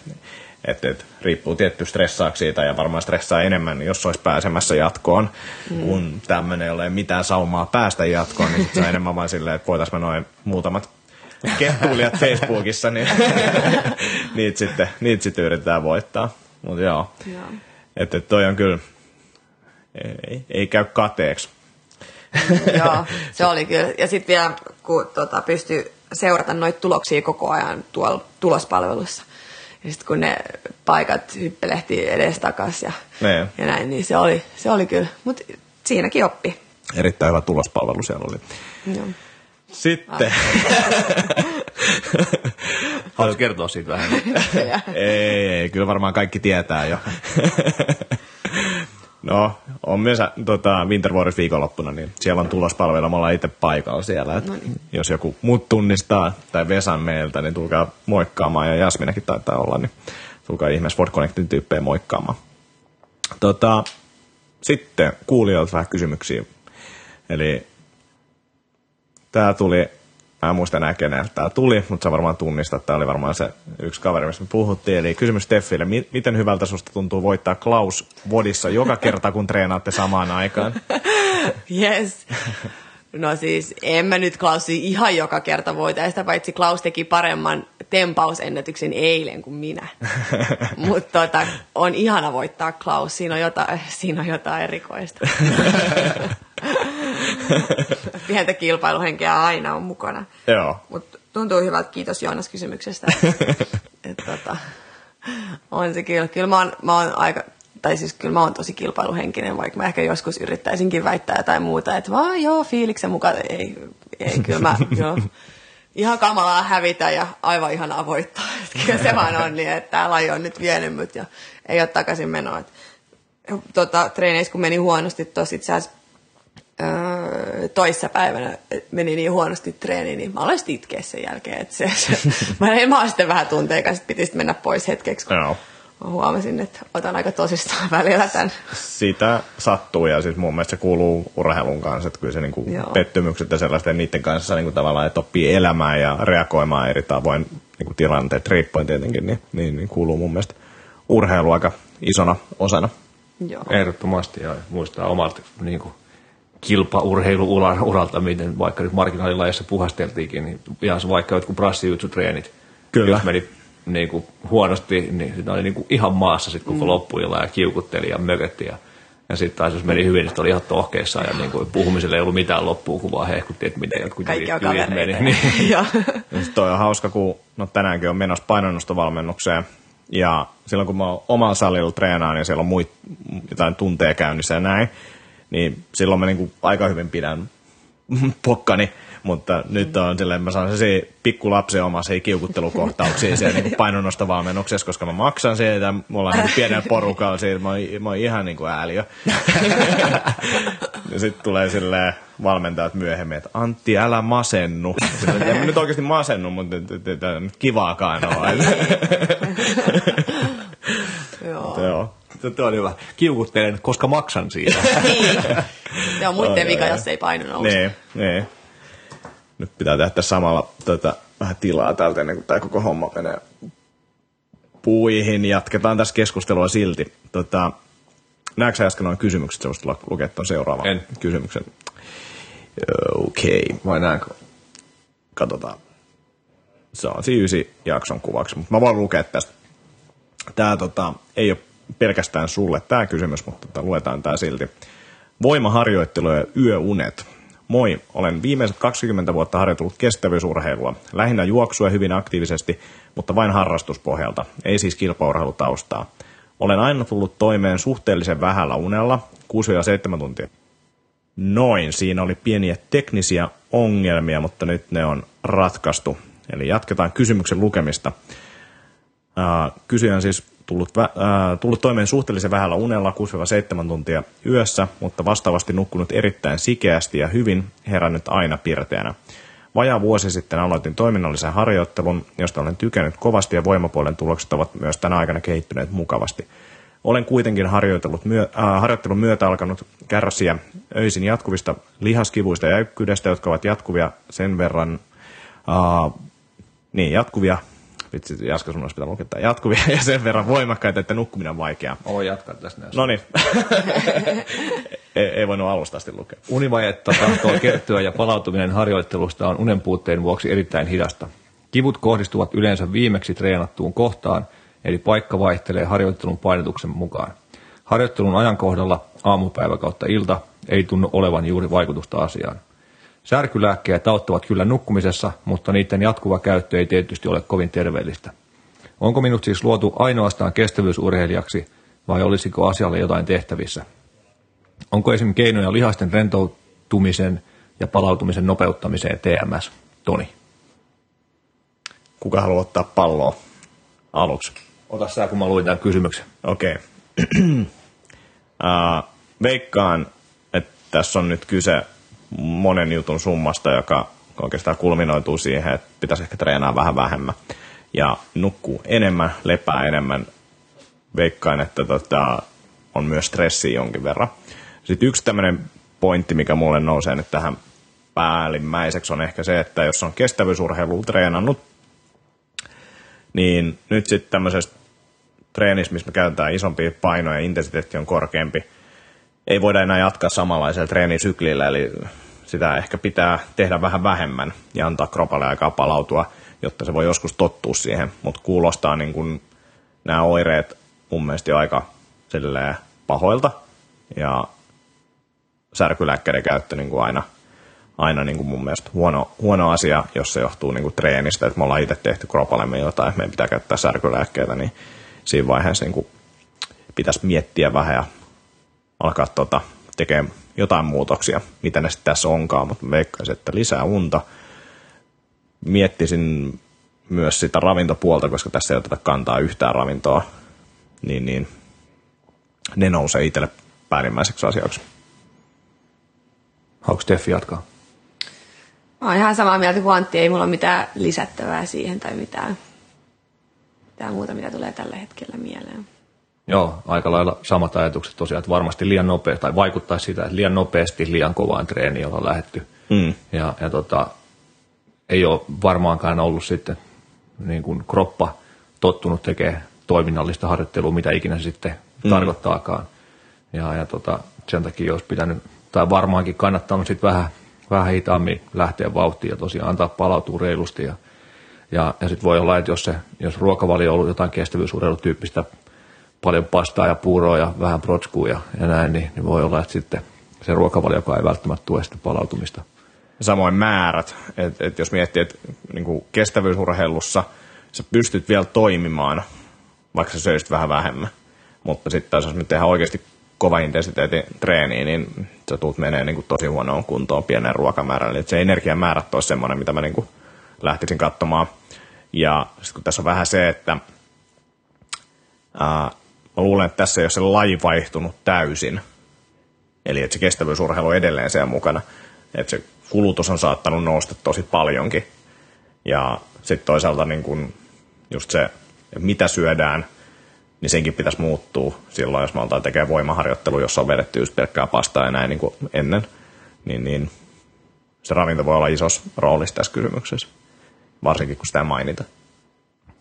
Et, et, riippuu tietty stressaako siitä ja varmaan stressaa enemmän, jos olisi pääsemässä jatkoon, mm. kun tämmöinen, ei mitään saumaa päästä jatkoon, niin se on enemmän vain silleen, että voitaisiin noin muutamat kettuilijat Facebookissa, niin [LAUGHS] niitä sitten, niitä sitten yritetään voittaa. Mutta joo, joo. että et toi on kyllä, ei, ei käy kateeksi. joo, [LAUGHS] se oli kyllä. Ja sitten vielä, kun tota, pystyy seurata noita tuloksia koko ajan tuolla tulospalvelussa. Ja sitten kun ne paikat hyppelehti edestakas ja, Ne. ja näin, niin se oli, se oli kyllä. Mutta siinäkin oppi. Erittäin hyvä tulospalvelu siellä oli. Joo. Sitten, [LAUGHS] Haluaisin kertoa siitä vähän. [LAUGHS] ei, ei, kyllä varmaan kaikki tietää jo. No, on myös tota, Winter Warriors viikonloppuna, niin siellä on tulospalvelu, me ollaan itse paikalla siellä. Et Jos joku muut tunnistaa tai Vesan meiltä, niin tulkaa moikkaamaan, ja Jasminakin taitaa olla, niin tulkaa ihmeessä Sport Connectin tyyppejä moikkaamaan. Tota, sitten kuulijoilta vähän kysymyksiä. Eli tämä tuli, mä en muista enää keneltä tämä tuli, mutta sä varmaan tunnistat, tämä oli varmaan se yksi kaveri, mistä me puhuttiin. Eli kysymys Steffille, mi- miten hyvältä susta tuntuu voittaa Klaus Vodissa joka kerta, kun treenaatte samaan aikaan? [LAUGHS] Yes. No siis, en mä nyt Klausi ihan joka kerta voita, sitä paitsi Klaus teki paremman tempausennätyksen eilen kuin minä. [LAUGHS] Mutta tota, on ihana voittaa Klaus, siinä on jotain, siinä on jotain erikoista. [LAUGHS] [LAUGHS] Pientä kilpailuhenkeä aina on mukana. Joo. Mutta tuntuu hyvältä, kiitos Joonas kysymyksestä. [LAUGHS] Et, tota, on se kyllä, kyllä mä oon, mä oon aika, tai siis kyllä mä oon tosi kilpailuhenkinen, vaikka mä ehkä joskus yrittäisinkin väittää jotain muuta, että vaan joo, fiiliksen mukaan, ei, ei kyllä mä, [LAUGHS] joo, ihan kamalaa hävitä ja aivan ihan voittaa. Kyllä se vaan on niin, että tämä laji on nyt vienyt mut ja ei ole takaisin menoa. Tota, treeneissä kun meni huonosti tuossa itse asiassa öö, toissapäivänä meni niin huonosti treeni, niin mä aloin itkeä sen jälkeen. Että se, se, [LAUGHS] mä en mä sitten vähän tunteja, sitten piti mennä pois hetkeksi, kun Joo. mä huomasin, että otan aika tosistaan [LAUGHS] välillä tämän. Sitä sattuu ja siis mun mielestä se kuuluu urheilun kanssa, että kyllä se niinku pettymykset ja sellaisten niiden kanssa niinku tavallaan, että oppii elämään ja reagoimaan eri tavoin niinku tilanteet riippuen tietenkin, niin, niin, niin kuuluu mun mielestä urheilu aika isona osana. Joo. Ehdottomasti ja muistaa omalta niin kuin, kilpaurheiluuralta, miten vaikka nyt marginaalilajissa puhasteltiinkin, niin ihan vaikka jotkut brassijutsutreenit, Kyllä. jos meni niin kuin, huonosti, niin sitä oli niin kuin, ihan maassa sitten koko mm. loppuilla ja kiukutteli ja mökötti ja, ja sitten taas jos meni hyvin, niin oli ihan tohkeissaan ja niin kuin, puhumiselle ei ollut mitään loppua, kun vaan hehkutti, että miten jotkut jyvit meni. [LAUGHS] Niin. Ja toi on hauska, kun no tänäänkin on menossa painonnostovalmennukseen. Ja silloin kun mä oon omalla salilla treenaan ja siellä on muit, jotain tunteja käynnissä ja näin, niin silloin mä niinku aika hyvin pidän [LAUGHS] pokkani. Mutta nyt on silleen, mä saan se pikku lapsen omassa ei kiukuttelukohtauksia siellä niinku painonnostovalmennuksessa, koska mä maksan siitä, mulla on niinku pienellä porukalla siitä, mä oon, mä oon ihan niinku ääliö. [LAUGHS] ja sitten tulee silleen valmentajat myöhemmin, että Antti, älä masennu. Silleen, En mä nyt oikeasti masennu, mutta kivaakaan ole. [LAUGHS] Joo. Joo. Tuo on hyvä. Kiukuttelen, koska maksan siitä. [LAUGHS] Niin. Se on muiden vika, jos ei paino nouse. Niin, niin. Nyt pitää tehdä samalla tota, vähän tilaa täältä ennen kuin tämä koko homma menee puihin. Jatketaan tässä keskustelua silti. Tota, näetkö sä äsken noin kysymykset? Se voisi tulla lukea tuon seuraavan En. kysymyksen. Okei, okay. Vai näinkö? katsotaan. Se on siinä jakson kuvaksi, mutta mä voin lukea tästä. Tämä tota, ei ole pelkästään sulle tämä kysymys, mutta tota, luetaan tämä silti. Voimaharjoittelu ja yöunet. Moi, olen viimeiset 20 vuotta harjoitellut kestävyysurheilua. Lähinnä juoksua hyvin aktiivisesti, mutta vain harrastuspohjalta, ei siis kilpaurheilutaustaa. Olen aina tullut toimeen suhteellisen vähällä unella, 6-7 tuntia. Noin, siinä oli pieniä teknisiä ongelmia, mutta nyt ne on ratkaistu. Eli jatketaan kysymyksen lukemista. Ää, Kysyjä on siis tullut, ää, tullut toimeen suhteellisen vähällä unella 6-7 tuntia yössä, mutta vastaavasti nukkunut erittäin sikeästi ja hyvin, herännyt aina pirteänä. Vajaa vuosi sitten aloitin toiminnallisen harjoittelun, josta olen tykännyt kovasti ja voimapuolen tulokset ovat myös tänä aikana kehittyneet mukavasti. Olen kuitenkin harjoitellut myö, äh, harjoittelun myötä alkanut kärsiä öisin jatkuvista lihaskivuista ja jäykkyydestä, jotka ovat jatkuvia sen verran, äh, niin jatkuvia, vitsi Jaska sun olisi pitänyt lukea jatkuvia [LAUGHS] ja sen verran voimakkaita, että nukkuminen on vaikeaa. Oi jatkaa tästä näin. No niin, [LAUGHS] ei, ei voinut alusta asti lukea. Univajetta tahtoo kertyä ja palautuminen harjoittelusta on unen puutteen vuoksi erittäin hidasta. Kivut kohdistuvat yleensä viimeksi treenattuun kohtaan, eli paikka vaihtelee harjoittelun painotuksen mukaan. Harjoittelun ajankohdalla aamupäivä kautta ilta ei tunnu olevan juuri vaikutusta asiaan. Särkylääkkeet auttavat kyllä nukkumisessa, mutta niiden jatkuva käyttö ei tietysti ole kovin terveellistä. Onko minut siis luotu ainoastaan kestävyysurheilijaksi vai olisiko asialle jotain tehtävissä? Onko esim. keinoja lihasten rentoutumisen ja palautumisen nopeuttamiseen TMS? Toni. Kuka haluaa ottaa palloa aluksi? Ota sä, kun mä luin tämän kysymyksen. Okei. Okay. [CLEARS THROAT] uh, veikkaan, että tässä on nyt kyse monen jutun summasta, joka oikeastaan kulminoituu siihen, että pitäisi ehkä treenaa vähän vähemmän ja nukkuu enemmän, lepää enemmän. Veikkaan, että tota, on myös stressiä jonkin verran. Sitten yksi tämmöinen pointti, mikä mulle nousee nyt tähän päällimmäiseksi, on ehkä se, että jos on kestävyysurheilu treenannut, niin nyt sitten tämmöisessä treenissä, missä me käytetään isompia painoja ja intensiteetti on korkeampi, ei voida enää jatkaa samanlaisella treenisyklillä, eli sitä ehkä pitää tehdä vähän vähemmän ja antaa kropalle aikaa palautua, jotta se voi joskus tottua siihen. Mutta kuulostaa niin kuin nämä oireet mun mielestä aika pahoilta ja särkylääkkeiden käyttö niin kuin aina, aina niin kuin mun mielestä huono, huono asia, jos se johtuu niin kuin treenistä, että me ollaan itse tehty kropallemme jotain, että meidän pitää käyttää särkylääkkeitä, niin siinä vaiheessa niin kuin pitäisi miettiä vähän ja alkaa tota, tekemään jotain muutoksia, mitä ne sitten tässä onkaan, mutta veikkaisin, että lisää unta. Miettisin myös sitä ravintopuolta, koska tässä ei oteta kantaa yhtään ravintoa, niin, niin ne nousee itselle päällimmäiseksi asiaksi. Haluatko Steffi jatkaa? Mä oon ihan samaa mieltä kuin Antti, ei mulla ole mitään lisättävää siihen tai mitään, mitään muuta, mitä tulee tällä hetkellä mieleen. Joo, aika lailla samat ajatukset tosiaan, että varmasti liian nopeasti, tai vaikuttaisi sitä, että liian nopeasti liian kovaan treeniin ollaan lähetty. Mm. Ja, ja tota, ei ole varmaankaan ollut sitten niin kuin kroppa tottunut tekemään toiminnallista harjoittelua, mitä ikinä se sitten mm. tarkoittaakaan. Ja, ja tota, sen takia olisi pitänyt, tai varmaankin kannattanut sitten vähän, vähän hitaammin lähteä vauhtiin ja tosiaan antaa palautua reilusti. Ja, ja, ja sitten voi olla, että jos, se, jos ruokavalio on ollut jotain kestävyysurheilutyyppistä, paljon pastaa ja puuroa ja vähän protskua ja, ja näin, niin, niin, voi olla, että sitten se ruokavalio, joka ei välttämättä tue sitä palautumista. Samoin määrät, että et jos miettii, että niin kestävyysurheilussa sä pystyt vielä toimimaan, vaikka sä söisit vähän vähemmän. Mutta sitten taas jos me tehdään oikeasti kova intensiteetin treeniä, niin sä tuut menee niin tosi huonoon kuntoon pienen ruokamäärällä. Eli se energiamäärät olisi semmoinen, mitä mä niin lähtisin katsomaan. Ja sitten kun tässä on vähän se, että ää, mä luulen, että tässä ei ole se laji vaihtunut täysin. Eli että se kestävyysurheilu on edelleen siellä mukana. Että se kulutus on saattanut nousta tosi paljonkin. Ja sitten toisaalta niin kun just se, mitä syödään, niin senkin pitäisi muuttua silloin, jos me aletaan tekemään voimaharjoittelu, jossa on vedetty just pelkkää pastaa ja näin niin kuin ennen. Niin, niin se ravinto voi olla isos roolissa tässä kysymyksessä, varsinkin kun sitä mainita.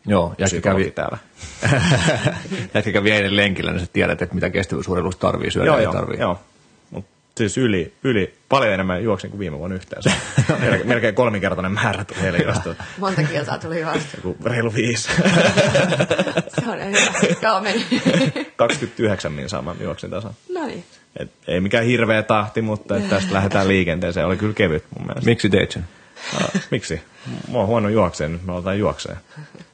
Joo, jätkä kävi, täällä. [LAUGHS] jätkä kävi eilen lenkillä, niin sä tiedät, että mitä kestävyysurheilusta tarvii syödä joo, ja joo, tarvii. Joo, mutta siis yli, yli, paljon enemmän juoksin kuin viime vuonna yhteensä. [LAUGHS] Melkein kolminkertainen määrä tuli eilen juosta. Monta kilsaa tuli juosta. [LAUGHS] Reilu viisi. Se on hyvä. Joo, meni. 29 min sama juoksin tasan. No niin. Et ei mikään hirveä tahti, mutta että tästä lähdetään liikenteeseen. Oli kyllä kevyt mun mielestä. Miksi teit sen? Miksi? Mä oon huono juokseen, nyt mä otan juokseen.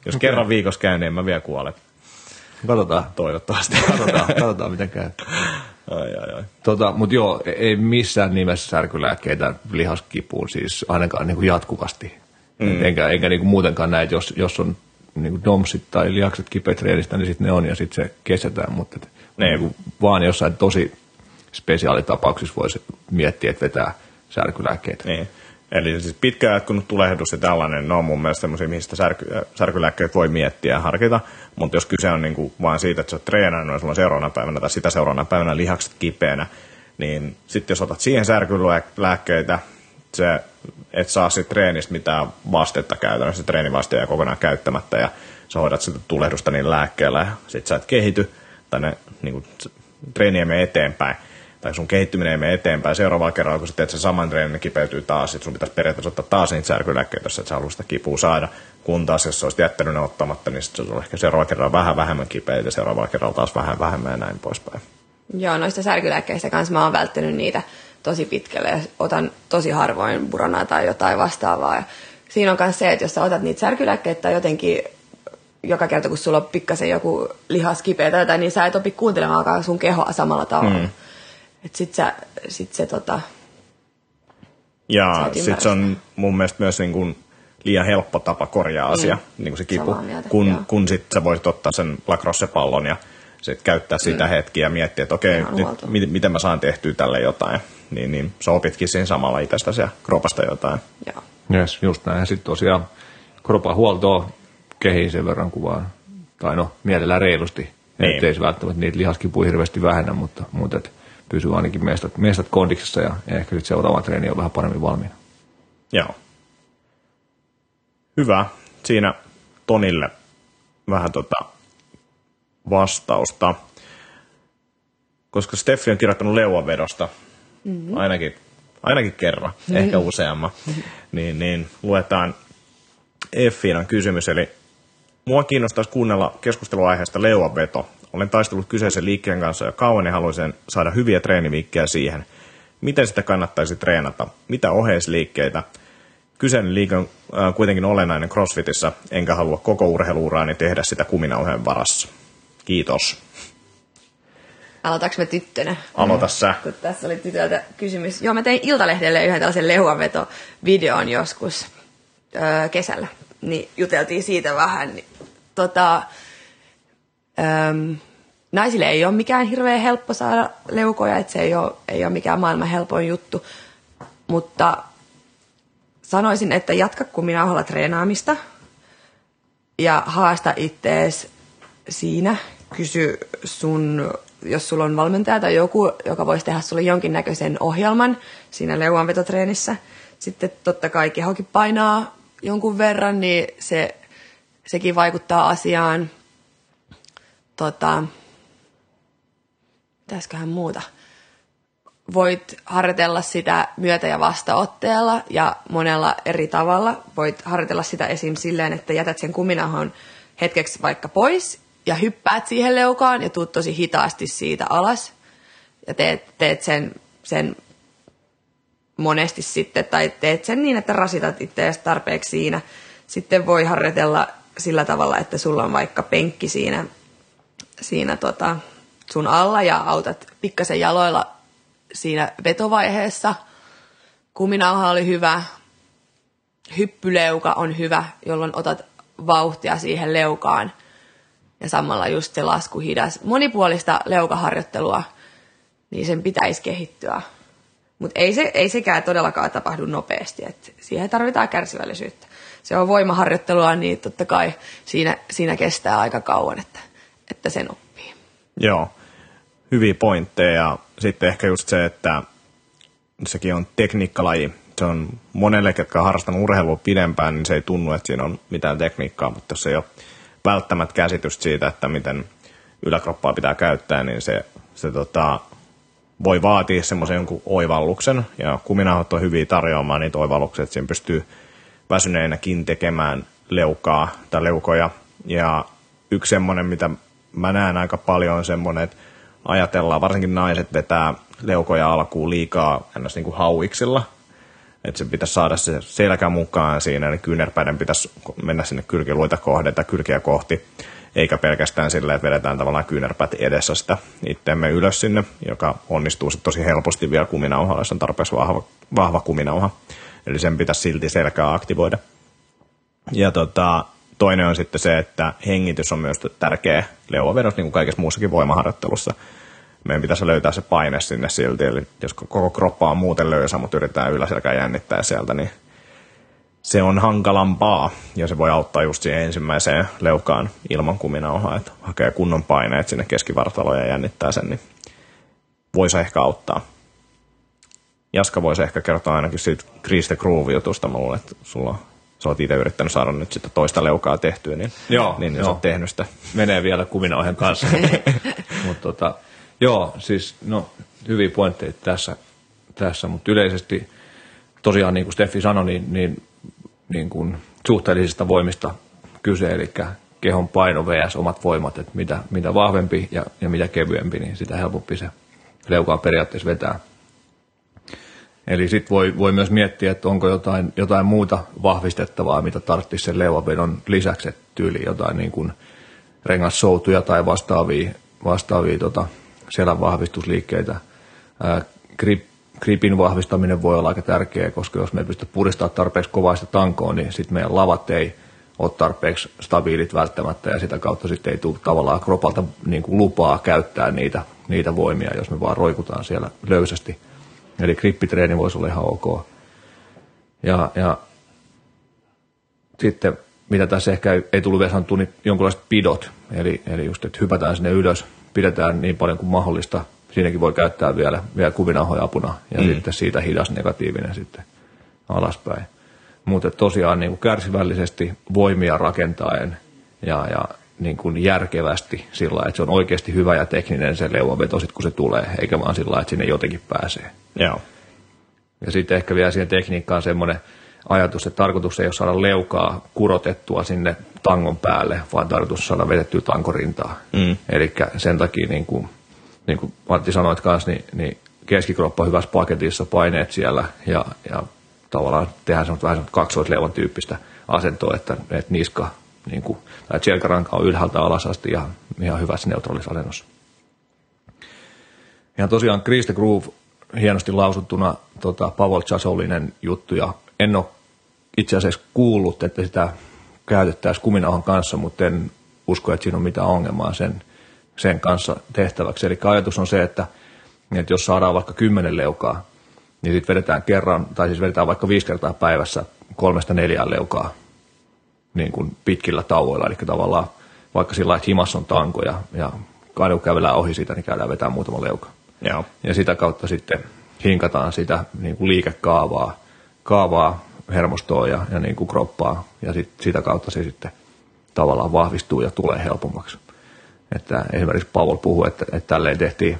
Jos okay. kerran viikossa käyn, niin mä vielä kuole. Katsotaan. Toivottavasti. Katsotaan, katsotaan miten käy. Ai, ai, ai. Tota, Mutta joo, ei missään nimessä särkylääkkeitä lihaskipuun siis ainakaan niin kuin jatkuvasti. Mm. Enkä, enkä niin kuin muutenkaan näe, jos, jos on niin kuin domsit tai lihakset kipeät treenistä, niin sitten ne on ja sitten se kesätään. Mutta niin kuin vaan jossain tosi spesiaalitapauksissa voisi miettiä, että vetää särkylääkkeitä. Niin. Eli siis pitkään jatkunut tulehdus ja tällainen, ne on mun mielestä sellaisia, mistä särky, särkylääkkeet voi miettiä ja harkita, mutta jos kyse on niin kuin vaan siitä, että sä oot treenannut ja sulla on seuraavana päivänä tai sitä seuraavana päivänä lihakset kipeänä, niin sitten jos otat siihen särkylääkkeitä, se, et saa siitä treenistä mitään vastetta käytännössä, se treenivaste jää kokonaan käyttämättä ja sä hoidat sitä tulehdusta niin lääkkeellä ja sit sä et kehity tai ne niin kuin, treeni ei mene eteenpäin tai sun kehittyminen ei mene eteenpäin. Seuraavalla kerralla, kun sä teet sen saman treenin, niin kipeytyy taas. Sitten sun pitäisi periaatteessa ottaa taas niitä särkylääkkeitä, jos et sä halua sitä kipua saada. Kun taas, jos sä olisit jättänyt ne ottamatta, niin sitten se on ehkä seuraavalla kerralla vähän vähemmän kipeitä ja seuraavalla kerralla taas vähän vähemmän ja näin poispäin. Joo, noista särkylääkkeistä kanssa mä oon välttänyt niitä tosi pitkälle ja otan tosi harvoin buronaa tai jotain vastaavaa. Ja siinä on myös se, että jos sä otat niitä särkylääkkeitä jotenkin joka kerta, kun sulla on pikkasen joku lihas kipeä tai jotain, niin sä et opi kuuntelemaan sun kehoa samalla tavalla. Mm. Että sit, sä, sit se tota... Ja sit se on mun mielestä myös niin kuin liian helppo tapa korjaa asia, mm. niin kuin se kipu, mieltä, kun, kun sit sä voit ottaa sen lacrosse-pallon ja sit käyttää sitä mm. hetkiä ja miettiä, että okei, okay, nyt, miten, miten mä saan tehtyä tälle jotain. Niin, niin sä opitkin siinä samalla itsestäsi ja kropasta jotain. Joo. Yes, just näin. Ja sitten tosiaan kropan huoltoa kehiin sen verran kuvaan, tai no mielellään reilusti. Niin. Ettei se välttämättä niitä lihaskipuja hirveästi vähennä, mutta, mutta et, pysyy ainakin mestat, mestat kondiksessa ja, ehkä sitten seuraava treeni on vähän paremmin valmiina. Joo. Hyvä. Siinä Tonille vähän tota vastausta. Koska Steffi on kirjoittanut leuanvedosta, mm-hmm. ainakin ainakin kerran, mm. ehkä useamman. Niin, niin luetaan Effiinan kysymys, eli mua kiinnostaisi kuunnella keskusteluaiheesta leuaveto. Olen taistellut kyseisen liikkeen kanssa jo kauan ja haluaisin saada hyviä treeniviikkejä siihen. Miten sitä kannattaisi treenata? Mitä oheisliikkeitä? Kyseinen liike on äh, kuitenkin olennainen CrossFitissa, enkä halua koko urheiluuraani tehdä sitä kuminauheen varassa. Kiitos. Aloitaks me tyttönä? Aloita sä. Kun tässä oli tytöltä kysymys. Joo, mä tein Iltalehdelle yhden tällaisen leuanveto-videon joskus öö, kesällä. Niin juteltiin siitä vähän. Niin, tota, öö, naisille ei ole mikään hirveän helppo saada leukoja, että se ei ole, ei ole mikään maailman helpoin juttu. Mutta sanoisin, että jatka kuminauhalla treenaamista ja haasta ittees siinä. Kysy sun, jos sulla on valmentaja tai joku, joka voisi tehdä sulle jonkinnäköisen ohjelman siinä leuanvetotreenissä. Sitten totta kai kehokin painaa jonkun verran, niin se, sekin vaikuttaa asiaan. Tota, mitäsköhän muuta? voit harjoitella sitä myötä- ja vastaotteella ja monella eri tavalla. Voit harjoitella sitä esim. silleen, että jätät sen kuminahon hetkeksi vaikka pois ja hyppäät siihen leukaan ja tuut tosi hitaasti siitä alas. Ja teet, teet sen, sen monesti sitten, tai teet sen niin, että rasitat itseäsi tarpeeksi siinä. Sitten voi harjoitella sillä tavalla, että sulla on vaikka penkki siinä, siinä tota, sun alla ja autat pikkasen jaloilla siinä vetovaiheessa. Kuminauha oli hyvä. Hyppyleuka on hyvä, jolloin otat vauhtia siihen leukaan. Ja samalla just se lasku hidas. Monipuolista leukaharjoittelua, niin sen pitäisi kehittyä. Mutta ei, se, ei sekään todellakaan tapahdu nopeasti. Et siihen tarvitaan kärsivällisyyttä. Se on voimaharjoittelua, niin totta kai siinä, siinä kestää aika kauan, että, että sen oppii. Joo hyviä pointteja ja sitten ehkä just se, että sekin on tekniikkalaji. Se on monelle, ketkä on harrastanut urheilua pidempään, niin se ei tunnu, että siinä on mitään tekniikkaa, mutta jos ei ole välttämättä käsitystä siitä, että miten yläkroppaa pitää käyttää, niin se, se tota, voi vaatia semmoisen jonkun oivalluksen, ja kuminahot on hyviä tarjoamaan niitä oivalluksia, että siinä pystyy väsyneenäkin tekemään leukaa tai leukoja, ja yksi semmoinen, mitä mä näen aika paljon, on semmoinen, että ajatellaan, varsinkin naiset vetää leukoja alkuun liikaa ennäs niin hauiksilla. Että se pitäisi saada se selkä mukaan siinä, eli kyynärpäiden pitäisi mennä sinne kylkiluita kohden tai kylkiä kohti, eikä pelkästään sillä, että vedetään tavallaan kyynärpäät edessä sitä itteemme ylös sinne, joka onnistuu sitten tosi helposti vielä kuminauhalla, jos on tarpeeksi vahva, vahva kuminauha. Eli sen pitäisi silti selkää aktivoida. Ja tota, toinen on sitten se, että hengitys on myös tärkeä leuavedossa, niin kuin kaikessa muussakin voimaharjoittelussa. Meidän pitäisi löytää se paine sinne silti, eli jos koko kroppa on muuten löysä, mutta yritetään yläselkää jännittää sieltä, niin se on hankalampaa ja se voi auttaa just siihen ensimmäiseen leukaan ilman kuminauhaa, että hakee kunnon paineet sinne keskivartaloon ja jännittää sen, niin voisi ehkä auttaa. Jaska voisi ehkä kertoa ainakin siitä Chris the Groove-jutusta. Mä luulen, että sulla on sä oot itse yrittänyt saada nyt sitä toista leukaa tehtyä, niin, joo, niin, niin joo. sä oot tehnyt sitä. Menee vielä kuminauhen kanssa. [LAUGHS] Mut tota, joo, siis no, hyviä pointteja tässä, tässä mutta yleisesti tosiaan niin kuin Steffi sanoi, niin, niin, niin kuin suhteellisista voimista kyse, eli kehon paino vs. omat voimat, että mitä, mitä vahvempi ja, ja mitä kevyempi, niin sitä helpompi se leukaa periaatteessa vetää. Eli sitten voi, voi myös miettiä, että onko jotain, jotain muuta vahvistettavaa, mitä tarvitsisi sen leuavedon lisäksi, että tyyli jotain niin kuin rengassoutuja tai vastaavia, vastaavia tota, selän vahvistusliikkeitä. Ää, grip, gripin vahvistaminen voi olla aika tärkeää, koska jos me ei pysty puristamaan tarpeeksi kovaa sitä tankoa, niin sitten meidän lavat ei ole tarpeeksi stabiilit välttämättä ja sitä kautta sitten ei tule tavallaan kropalta niin kuin lupaa käyttää niitä, niitä voimia, jos me vaan roikutaan siellä löysästi – Eli grippitreeni voisi olla ihan ok. Ja, ja sitten, mitä tässä ehkä ei, ei tullut vielä sanottua, niin jonkinlaiset pidot. Eli, eli just, että hypätään sinne ylös, pidetään niin paljon kuin mahdollista. Siinäkin voi käyttää vielä, vielä kuvinauhoja apuna ja mm. sitten siitä hidas negatiivinen sitten alaspäin. Mutta tosiaan niin kuin kärsivällisesti voimia rakentaen ja, ja niin kuin järkevästi sillä että se on oikeasti hyvä ja tekninen se leuanveto sit, kun se tulee, eikä vaan sillä että sinne jotenkin pääsee. Joo. Ja sitten ehkä vielä siihen tekniikkaan semmoinen ajatus, että tarkoitus ei ole saada leukaa kurotettua sinne tangon päälle, vaan tarkoitus saada vedettyä tankorintaa. Mm. Eli sen takia, niin kuin, niin kuin Matti sanoit kanssa, niin, niin keskikroppa hyvässä paketissa, paineet siellä ja, ja tavallaan tehdään semmoista vähän semmoista kaksoisleuvan tyyppistä asentoa, että, että niska niin kuin, tai selkäranka on ylhäältä alas asti ja ihan hyvässä neutraalissa asennossa. Ja tosiaan Krista Groove hienosti lausuttuna tota, Pavel Chasolinen juttu ja en ole itse asiassa kuullut, että sitä käytettäisiin kuminauhan kanssa, mutta en usko, että siinä on mitään ongelmaa sen, sen kanssa tehtäväksi. Eli ajatus on se, että, että jos saadaan vaikka kymmenen leukaa, niin sitten vedetään kerran, tai siis vedetään vaikka viisi kertaa päivässä kolmesta neljään leukaa niin kuin pitkillä tauoilla. Eli tavallaan vaikka sillä että himas on tanko ja, ja kadu kävellään ohi siitä, niin käydään vetää muutama leuka. Joo. Ja sitä kautta sitten hinkataan sitä niin kuin liikekaavaa kaavaa, hermostoa ja, ja niin kuin kroppaa. Ja sit, sitä kautta se sitten tavallaan vahvistuu ja tulee helpommaksi. Että esimerkiksi Paul puhui, että, että tälleen tehtiin,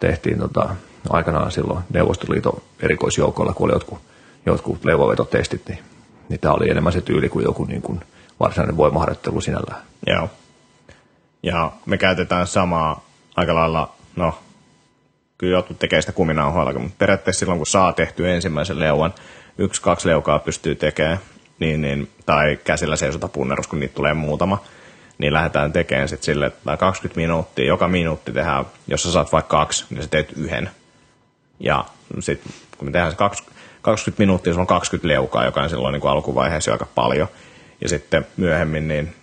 tehtiin tota, aikanaan silloin Neuvostoliiton erikoisjoukoilla, kun oli jotkut, jotkut leuvovetotestit, niin, niin tämä oli enemmän se tyyli kuin joku niin kuin varsinainen voimaharjoittelu sinällään. Joo. Ja me käytetään samaa aika lailla, no kyllä jotkut tekee sitä kuminauhoilla, mutta periaatteessa silloin kun saa tehty ensimmäisen leuan, yksi, kaksi leukaa pystyy tekemään, niin, niin, tai käsillä seisota punnerus, kun niitä tulee muutama, niin lähdetään tekemään sitten sille, että 20 minuuttia, joka minuutti tehdään, jos sä saat vaikka kaksi, niin sä teet yhden. Ja sitten kun me tehdään se 20 minuuttia, se on 20 leukaa, joka on silloin niin kuin alkuvaiheessa aika paljon. Ja sitten myöhemmin niin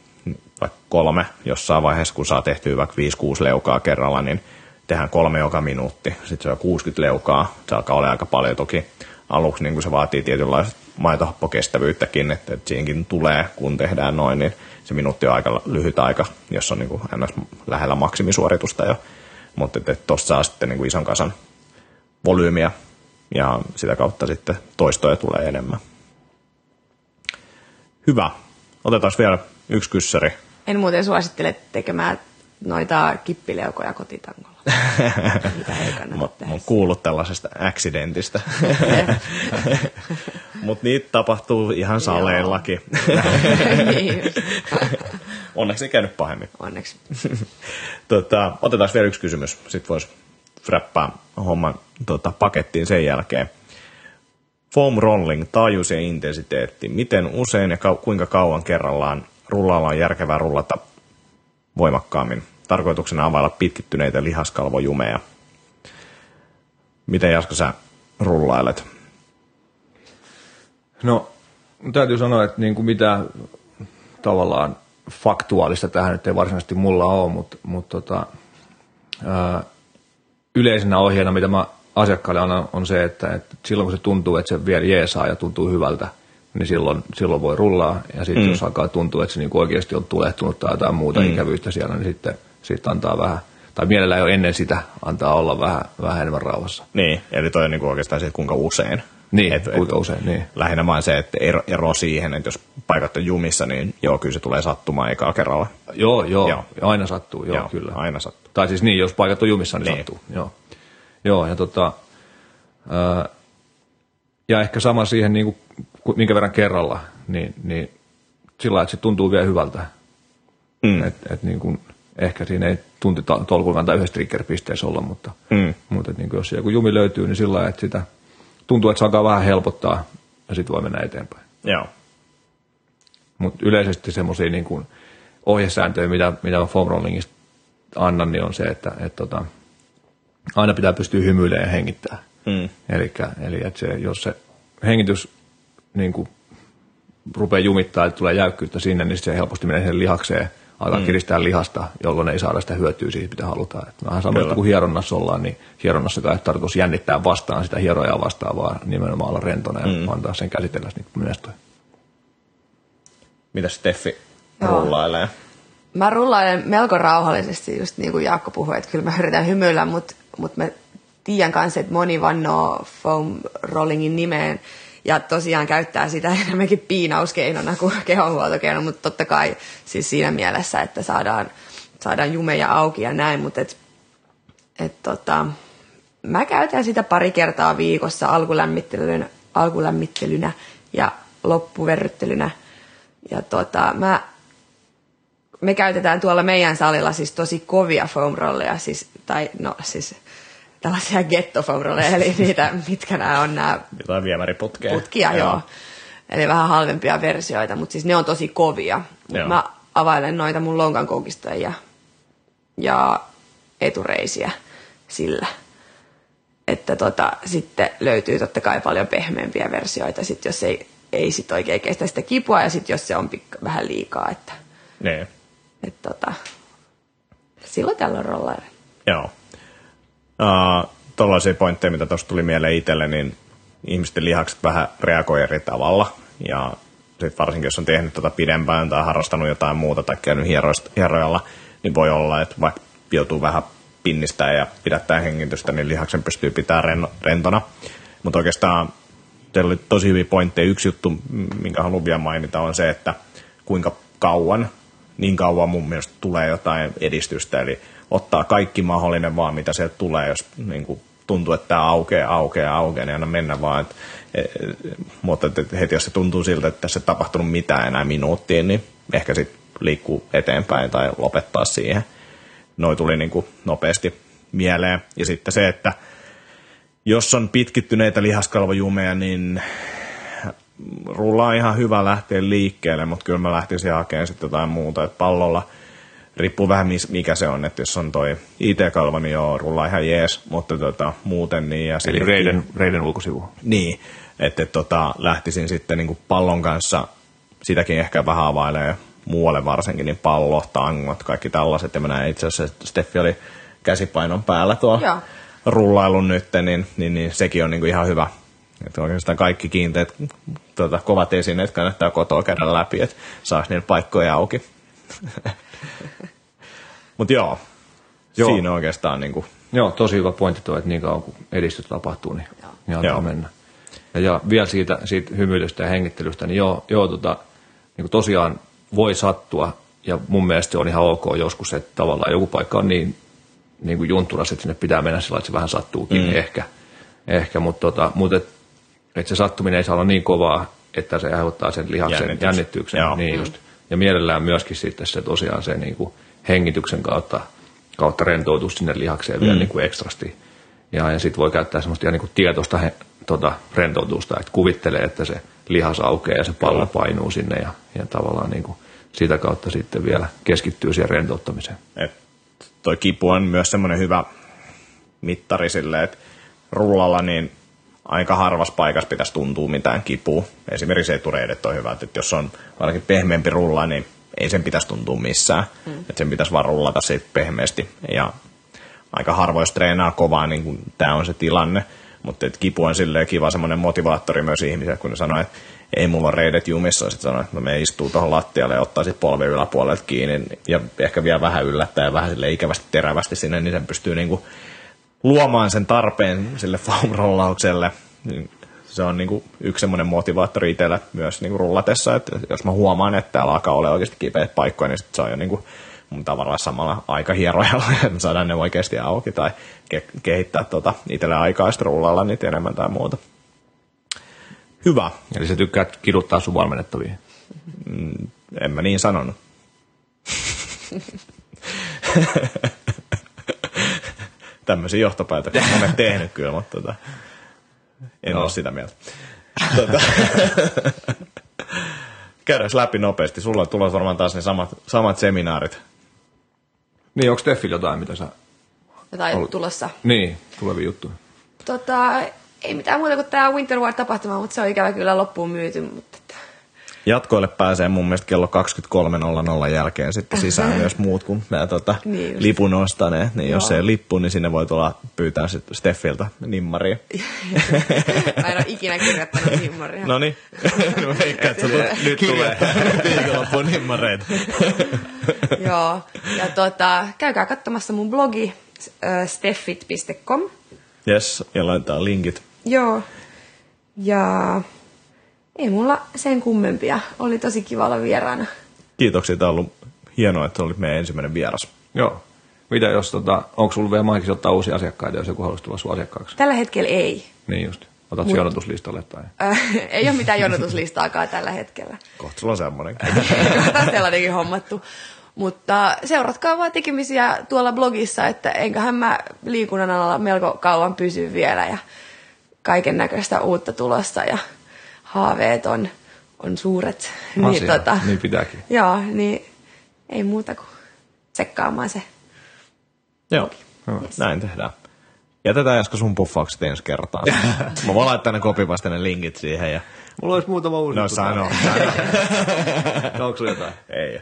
vaikka kolme jossain vaiheessa, kun saa tehtyä vaikka 5-6 leukaa kerralla, niin tehdään kolme joka minuutti. Sitten se on 60 leukaa. Se alkaa olla aika paljon toki aluksi, niin kuin se vaatii tietynlaista maitohappokestävyyttäkin, että, että siihenkin tulee, kun tehdään noin, niin se minuutti on aika lyhyt aika, jos on niin kuin lähellä maksimisuoritusta jo. Mutta tuossa saa sitten niin kuin ison kasan volyymiä ja sitä kautta sitten toistoja tulee enemmän. Hyvä. Otetaan vielä yksi kyssäri. En muuten suosittele tekemään noita kippileukoja kotitangolla. [LAUGHS] mä oon kuullut tällaisesta accidentistä. [LAUGHS] Mutta niitä tapahtuu ihan saleillakin. [LAUGHS] Niin Onneksi ei käynyt pahemmin. Onneksi. tota, otetaan vielä yksi kysymys. Sitten voisi fräppää homman tota, pakettiin sen jälkeen. Foam rolling, taajuus ja intensiteetti. Miten usein ja kuinka kauan kerrallaan rullaalla on järkevää rullata voimakkaammin. Tarkoituksena availla pitkittyneitä lihaskalvojumeja. Miten Jasko sä rullailet? No, täytyy sanoa, että niin kuin mitä tavallaan faktuaalista tähän nyt ei varsinaisesti mulla ole, mutta, mutta tota, ää, yleisenä ohjeena, mitä mä asiakkaalle annan, on se, että, että silloin kun se tuntuu, että se vielä jeesaa ja tuntuu hyvältä, niin silloin, silloin voi rullaa. Ja sitten mm. jos alkaa tuntua, että se niin oikeasti on tulehtunut tai jotain muuta mm. ikävyyttä siellä, niin sitten, sitten antaa vähän, tai mielellään jo ennen sitä antaa olla vähän, vähän enemmän rauhassa. Niin, eli toi on niin oikeastaan se, kuinka usein. Niin, et, kuinka et, usein, niin. Lähinnä vain se, että ero, ero siihen, että jos paikat on jumissa, niin joo, kyllä se tulee sattumaan ekaa kerralla. Joo, joo, joo. aina sattuu, joo, joo, kyllä. aina sattuu. Tai siis niin, jos paikat on jumissa, niin, niin. sattuu, joo. Joo, ja tota, ää, ja ehkä sama siihen, niin kuin, minkä verran kerralla, niin, niin sillä että se tuntuu vielä hyvältä. Mm. Et, et niin kuin, ehkä siinä ei tunti tolkulla tai yhdessä trigger-pisteessä olla, mutta, mm. mutta et niin kuin, jos joku jumi löytyy, niin sillä että sitä tuntuu, että se alkaa vähän helpottaa ja sitten voi mennä eteenpäin. Joo. Mutta yleisesti semmoisia niin ohjesääntöjä, mitä, mitä foam rollingista annan, niin on se, että et, tota, aina pitää pystyä hymyilemään ja hengittämään. Mm. Elikkä, eli että se, jos se hengitys niin kuin, rupeaa jumittaa, että tulee jäykkyyttä sinne, niin se helposti menee sen lihakseen, alkaa mm. kiristää lihasta, jolloin ei saada sitä hyötyä siitä, mitä halutaan. Että vähän samalla kuin hieronnassa ollaan, niin hieronnassa ei tarkoitus jännittää vastaan sitä hierojaa vastaan, vaan nimenomaan olla rentona ja mm. antaa sen käsitellä niin menestyä. Mitä Steffi rullailee? Mä rullailen melko rauhallisesti, just niin kuin Jaakko puhui, että kyllä mä yritän hymyillä, mutta, mutta mä tiedän kanssa, että moni vannoo foam rollingin nimeen ja tosiaan käyttää sitä [LAUGHS] enemmänkin piinauskeinona kuin kehonhuoltokeinona, mutta totta kai siis siinä mielessä, että saadaan, saadaan jumeja auki ja näin, mutta et, et tota, mä käytän sitä pari kertaa viikossa alkulämmittelynä, alkulämmittelynä ja loppuverryttelynä. Ja tota, mä, me käytetään tuolla meidän salilla siis tosi kovia foam rolleja, siis, tai no siis tällaisia ghetto foam rolleja, eli niitä, mitkä nämä on nämä Jotain viemäriputkeja. putkia, joo. joo. Eli vähän halvempia versioita, mutta siis ne on tosi kovia. Joo. Mä availen noita mun lonkan koukistajia ja etureisiä sillä. Että tota, sitten löytyy totta kai paljon pehmeämpiä versioita, sit jos ei, ei sit oikein kestä sitä kipua ja sitten jos se on pikka, vähän liikaa. Että, Niin, et tota, silloin tällöin rollaille. joo. Uh, Tuollaisia pointteja, mitä tuosta tuli mieleen itselle, niin ihmisten lihakset vähän reagoi eri tavalla. Ja sit varsinkin, jos on tehnyt tota pidempään tai harrastanut jotain muuta tai käynyt hieroista- hierojalla, niin voi olla, että vaikka joutuu vähän pinnistää ja pidättää hengitystä, niin lihaksen pystyy pitämään rentona. Mutta oikeastaan teillä oli tosi hyviä pointteja. Yksi juttu, minkä haluan vielä mainita, on se, että kuinka kauan, niin kauan mun mielestä tulee jotain edistystä. Eli ottaa kaikki mahdollinen vaan, mitä sieltä tulee, jos niin kuin, tuntuu, että tämä aukeaa, aukeaa, aukeaa, niin aina mennä vaan. Et, e, mutta et, et heti jos se tuntuu siltä, että tässä ei tapahtunut mitään enää minuuttiin, niin ehkä sitten liikkuu eteenpäin tai lopettaa siihen. Noi tuli niin kuin nopeasti mieleen. Ja sitten se, että jos on pitkittyneitä lihaskalvojumeja, niin rulla on ihan hyvä lähteä liikkeelle, mutta kyllä mä lähtisin hakemaan sitten jotain muuta. Et pallolla riippuu vähän mikä se on, että jos on toi IT-kalvo, niin joo, rulla ihan jees, mutta tota, muuten niin. Ja Eli sitten- reiden, reiden ulkosivu. niin, että et, tota, lähtisin sitten niin pallon kanssa, sitäkin ehkä vähän availee muualle varsinkin, niin pallo, tangot, kaikki tällaiset. Ja mä näin itse asiassa, että Steffi oli käsipainon päällä tuo Joo. rullailun nyt, niin, niin, niin sekin on niin kuin ihan hyvä. Että oikeastaan kaikki kiinteät tota, kovat esineet kannattaa kotoa käydä läpi, että saisi niitä paikkoja auki. [LAUGHS] Mutta joo, Joo. siinä oikeastaan niin kuin, Joo, tosi hyvä pointti tuo, että niin kauan kun edistystä tapahtuu, niin, Joo. niin antaa Joo. mennä. Ja, ja vielä siitä, siitä hymyilystä ja hengittelystä, niin joo, joo tota, niin kuin tosiaan voi sattua, ja mun mielestä se on ihan ok joskus, että tavallaan joku paikka on niin, niin kuin juntturas, että sinne pitää mennä sillä, että se vähän sattuukin mm. ehkä, ehkä mutta, tota, mutta et, et se sattuminen ei saa olla niin kovaa, että se aiheuttaa sen lihaksen Jännitys. jännityksen. Joo. Niin just. Ja mielellään myöskin sitten se tosiaan se niin kuin hengityksen kautta, kautta rentoutus sinne lihakseen vielä niin kuin ekstrasti. Ja, ja sitten voi käyttää semmoista ihan niin kuin tietoista he, tota, rentoutusta, että kuvittelee, että se lihas aukeaa ja se pallo painuu sinne ja, ja tavallaan niin kuin sitä kautta sitten vielä keskittyy siihen rentouttamiseen. Et toi kipu on myös semmoinen hyvä mittari sille, että rullalla niin aika harvassa paikassa pitäisi tuntua mitään kipua. Esimerkiksi etureidet on hyvät, että jos on ainakin pehmeämpi rulla, niin ei sen pitäisi tuntua missään. Mm. Että sen pitäisi vaan rullata siitä pehmeästi. Ja aika harvoin jos treenaa kovaa, niin kuin tämä on se tilanne. Mutta kipu on silleen kiva semmoinen motivaattori myös ihmisille, kun ne sanoo, että ei mulla ole reidet jumissa, sitten sanoo, että no me istuu tuohon lattialle ja ottaa sitten polven yläpuolelta kiinni, ja ehkä vielä vähän yllättää ja vähän sille ikävästi terävästi sinne, niin sen pystyy niinku luomaan sen tarpeen sille foam-rollaukselle. Niin Se on niinku yksi semmoinen motivaattori itsellä myös niinku rullatessa, että jos mä huomaan, että täällä alkaa olla oikeasti kipeät paikkoja, niin sit se on jo niinku mun tavallaan samalla aika hierojalla, [LAUGHS] että me saadaan ne oikeasti auki tai ke- kehittää tota itselle aikaa sitten rullalla niitä enemmän tai muuta. Hyvä. Eli sä tykkäät kiduttaa sun valmennettavia. En mä niin sanonut. [LAUGHS] Tämmöisiä johtopäätöksiä monet tehnyt kyllä, mutta tota, en Joo. ole sitä mieltä. Tota, [LAUGHS] käydään läpi nopeasti. Sulla on tulossa varmaan taas ne samat, samat seminaarit. Niin, onko Steffillä jotain, mitä sä... Jotain Ollut. tulossa. Niin, tulevia juttuja. Tota, ei mitään muuta kuin tämä Winter War-tapahtuma, mutta se on ikävä kyllä loppuun myyty. Mutta Jatkoille pääsee mun mielestä kello 23.00 jälkeen sitten sisään myös muut kuin nämä tota, Niin just. lipun ostaneet. Niin jos Joo. ei lippu, niin sinne voi tulla pyytää sitten Steffiltä nimmaria. [LAUGHS] mä en ole ikinä kirjoittanut himmaria. No niin, [LAUGHS] no että sulla nyt tulee [LAUGHS] viikonloppuun nimmareita. Joo, ja tota, käykää katsomassa mun blogi steffit.com. Yes, ja laitetaan linkit. Joo, ja ei mulla sen kummempia. Oli tosi kiva olla vieraana. Kiitoksia, tämä on ollut hienoa, että olit meidän ensimmäinen vieras. Joo. Mitä jos, tota, onko sulla vielä mahdollista ottaa uusia asiakkaita, jos joku haluaisi tulla sun asiakkaaksi? Tällä hetkellä ei. Niin just. Otat Mut- jonotuslistalle tai... [LAUGHS] Ei ole mitään jonotuslistaakaan tällä hetkellä. Kohta sulla on semmoinen. Sellainenkin [LAUGHS] hommattu. Mutta seuratkaa vaan tekemisiä tuolla blogissa, että enköhän mä liikunnan alalla melko kauan pysy vielä ja kaiken näköistä uutta tulossa ja haaveet on, on suuret. Asia. Niin pitääkin. Joo, niin ei muuta kuin tsekkaamaan se. Joo, Yes. näin tehdään. Jätetään Jaska sun puffaukset ensi kertaan. [LAUGHS] Mä voin laittaa ne kopipasta ne linkit siihen ja... Mulla olisi muutama uusi. No sano, sano. [LAUGHS] No, onko sulla jotain? Ei. [LAUGHS]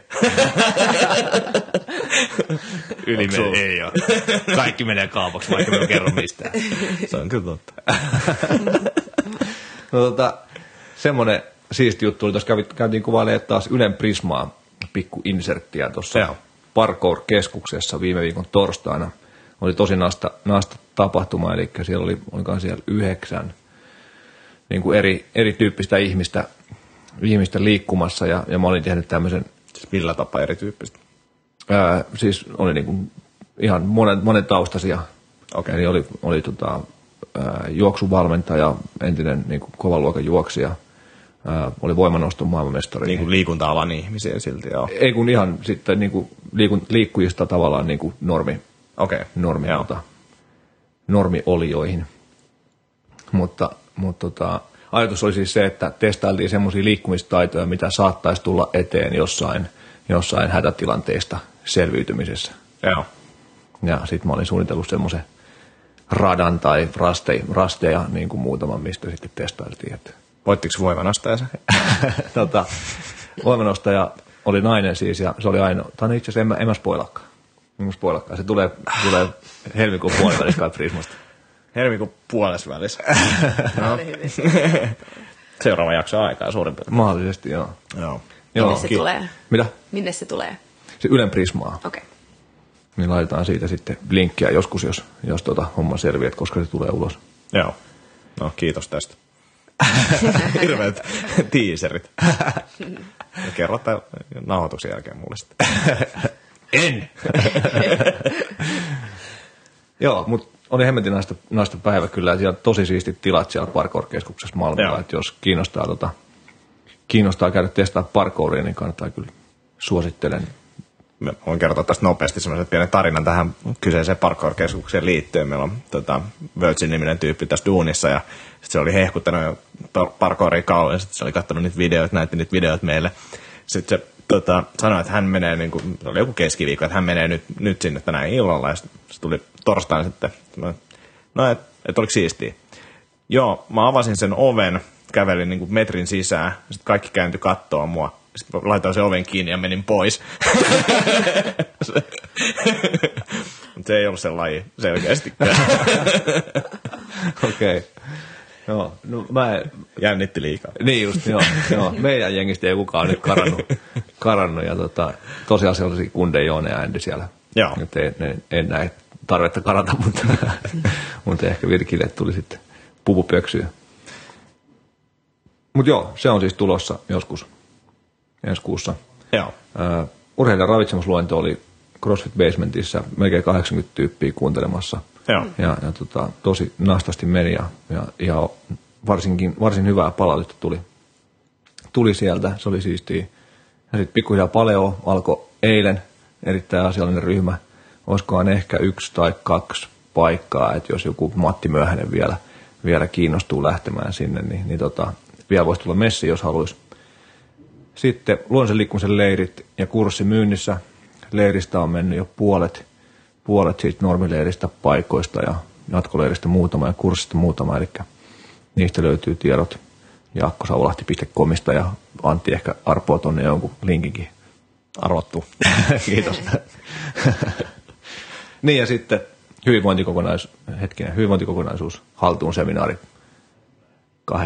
Yli sulla? ei ole. Kaikki menee kaupaksi, vaikka me kerro mistään. Se on kyllä totta. No tota, semmoinen siisti juttu oli, tuossa käytiin kuvailemaan taas Ylen Prismaa pikku inserttiä tuossa. Parkour-keskuksessa viime viikon torstaina. Oli tosi nasta, nasta tapahtuma, eli siellä oli, olikaan siellä yhdeksän niin kuin eri, erityyppistä ihmistä, ihmistä liikkumassa, ja, ja mä olin tehnyt tämmöisen Siis millä tapaa erityyppistä? Ää, siis oli niinku ihan monen, monen taustaisia. Okei. Eli oli, oli tota, ää, juoksuvalmentaja, entinen niinku kovan luokan juoksija, ää, oli voimanoston maailmanmestari. Niin kuin liikunta-alan ihmisiä silti, joo. Ei kun ihan sitten niinku liikun, liikkujista tavallaan niinku normi, Okei. normi, Joo. tota, normiolioihin. Mutta, mutta tota, ajatus oli siis se, että testailtiin semmoisia liikkumistaitoja, mitä saattaisi tulla eteen jossain, jossain hätätilanteesta selviytymisessä. Joo. Ja sitten mä olin suunnitellut semmoisen radan tai raste, rasteja niin kuin muutaman, mistä sitten testailtiin. Että, Voittiko voimanastaja se? [LAUGHS] tota, voimanostaja oli nainen siis ja se oli ainoa. Tai itse asiassa en mä, en mä spoilakaan. En mä spoilakaan. Se tulee, tulee helmikuun puolivälissä kai Prismasta. Helmikuun puolessa välissä. [LAUGHS] No. Seuraava jakso aikaa suurin piirtein. Mahdollisesti, joo. Joo. Joo, Minne se ki- tulee? Mitä? Minne se tulee? Se Ylen Prismaa. Okei. Okay. Niin laitetaan siitä sitten linkkiä joskus, jos, jos tota homma selviää, koska se tulee ulos. Joo. No, kiitos tästä. [LAUGHS] Hirveät [LAUGHS] tiiserit. [LAUGHS] Kerro tämän nauhoituksen jälkeen mulle sitten. En! Joo, mutta oli hemmetin naista, naista päivä kyllä, ja siellä on tosi siistit tilat siellä parkour-keskuksessa Malmilla, että jos kiinnostaa, tota, kiinnostaa käydä testaa parkouria, niin kannattaa kyllä suosittelen. Mä voin kertoa tästä nopeasti semmoisen pienen tarinan tähän kyseiseen parkour-keskukseen liittyen. Meillä on tota, Virgin-niminen tyyppi tässä duunissa ja sit se oli hehkuttanut jo par- parkouria kauan. Sitten se oli katsonut niitä videoita, näytti niitä videoita meille. Sitten se tota, sanoi, että hän menee, niin kuin, se oli joku keskiviikko, että hän menee nyt, nyt sinne tänään illalla. Ja se tuli torstaina sitten, no et, et oliko siistiä. Joo, mä avasin sen oven, kävelin niin kuin metrin sisään, sitten kaikki kääntyi kattoa mua. Sitten laitoin sen oven kiinni ja menin pois. [LAUGHS] Mutta se ei ollut se laji selkeästikään. [LAUGHS] Okei. Okay. Joo, no mä en, Jännitti liikaa. niin just, joo, joo. Meidän jengistä ei kukaan nyt karannut, karannut ja tota, tosiaan sellaisia kunde Joone ja Andy siellä. Joo. Et en, en, en näe tarvetta karata, mutta, mutta ehkä Virkille tuli sitten pupupöksyä. Mutta joo, se on siis tulossa joskus ensi kuussa. Joo. Uh, urheilijan ravitsemusluento oli CrossFit Basementissa melkein 80 tyyppiä kuuntelemassa. Joo. Ja, ja tota, tosi nastasti meni ja, ja, ja varsinkin, varsin hyvää palautetta tuli, tuli sieltä. Se oli siistiä. Ja sitten pikkuhiljaa Paleo alkoi eilen, erittäin asiallinen ryhmä. Olisikohan ehkä yksi tai kaksi paikkaa, että jos joku Matti Myöhänen vielä, vielä kiinnostuu lähtemään sinne, niin, niin tota, vielä voisi tulla messi, jos haluaisi. Sitten luonnollisen liikkumisen leirit ja kurssi myynnissä. Leiristä on mennyt jo puolet, puolet siitä normileiristä paikoista ja jatkoleiristä muutama ja kurssista muutama. Eli niistä löytyy tiedot jaakkosaulahti.comista ja Antti ehkä arpoo tonne jonkun linkinkin. Arvottu. [LAUGHS] Kiitos. [LAUGHS] niin ja sitten hyvinvointikokonaisuus, hetkinen, hyvinvointikokonaisuus, haltuun seminaari 8.3.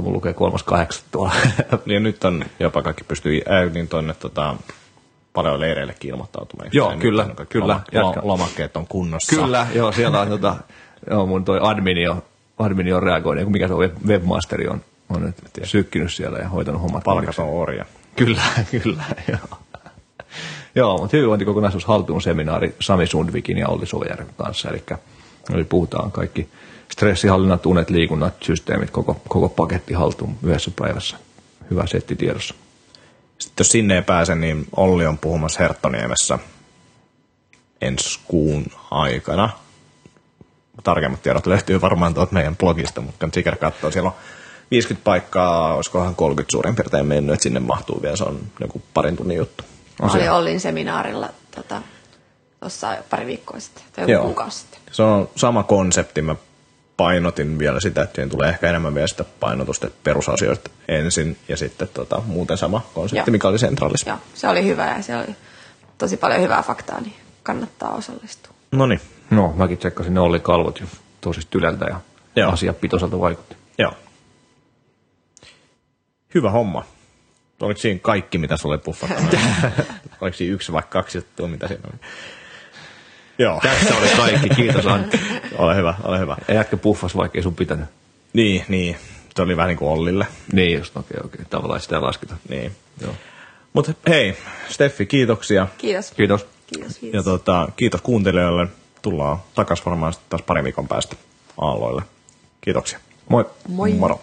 Mulla lukee 3.8. tuolla. ja nyt on jopa kaikki pystyy äh, niin tonne tota, paljon leireillekin ilmoittautumaan. Joo, nyt kyllä, kaikki kyllä, Loma, jatka. lo, lomakkeet on kunnossa. Kyllä, joo, siellä on tota, [LAUGHS] joo, mun toi admini on, admini on reagoinut, mikä se on, webmasteri on, on nyt sykkinyt siellä ja hoitanut hommat. Palkaton orja. Kyllä, [LAUGHS] kyllä, joo. Joo, mutta hyvinvointikokonaisuus haltuun seminaari Sami Sundvikin ja Olli Sovajärven kanssa. Eli, eli puhutaan kaikki stressihallinnat, unet, liikunnat, systeemit, koko, koko paketti haltuun yhdessä päivässä. Hyvä setti tiedossa. Sitten jos sinne ei pääse, niin Olli on puhumassa Herttoniemessä ensi kuun aikana. Tarkemmat tiedot löytyy varmaan tuolta meidän blogista, mutta sikäli katsoa. Siellä on 50 paikkaa, olisikohan 30 suurin piirtein mennyt, että sinne mahtuu vielä, se on joku parin tunnin juttu. Mä olin Ollin seminaarilla tuossa tota, pari viikkoa sitten, tai joku kuukausi sitten. Se on sama konsepti, mä painotin vielä sitä, että siihen tulee ehkä enemmän vielä sitä painotusta perusasioista ensin ja sitten tota, muuten sama konsepti, Joo. mikä oli Centralis. Joo, se oli hyvä ja siellä oli tosi paljon hyvää faktaa, niin kannattaa osallistua. No niin, No, mäkin tsekkasin, ne oli kalvot jo tosi tylältä ja Joo. asiapitoiselta vaikutti. joo. Hyvä homma. Oliko siinä kaikki, mitä sulle puffattu? [LAUGHS] Oliko siinä yksi vai kaksi juttua, mitä siinä oli? Joo, Tässä oli kaikki, kiitos Antti. [LAUGHS] ole hyvä, ole hyvä. Ja jätkä puffas, vaikka ei sun pitänyt. Niin, niin. Se oli vähän niin kuin Ollille. Niin just, okei, okei. Tavallaan sitä lasketa. Niin. Joo. Mutta hei, Steffi, kiitoksia. Kiitos. Kiitos. Kiitos, Ja kiitos. tota, kiitos kuuntelijoille. Tullaan takaisin varmaan taas parin viikon päästä aalloille. Kiitoksia. Moi. Moi. Moro.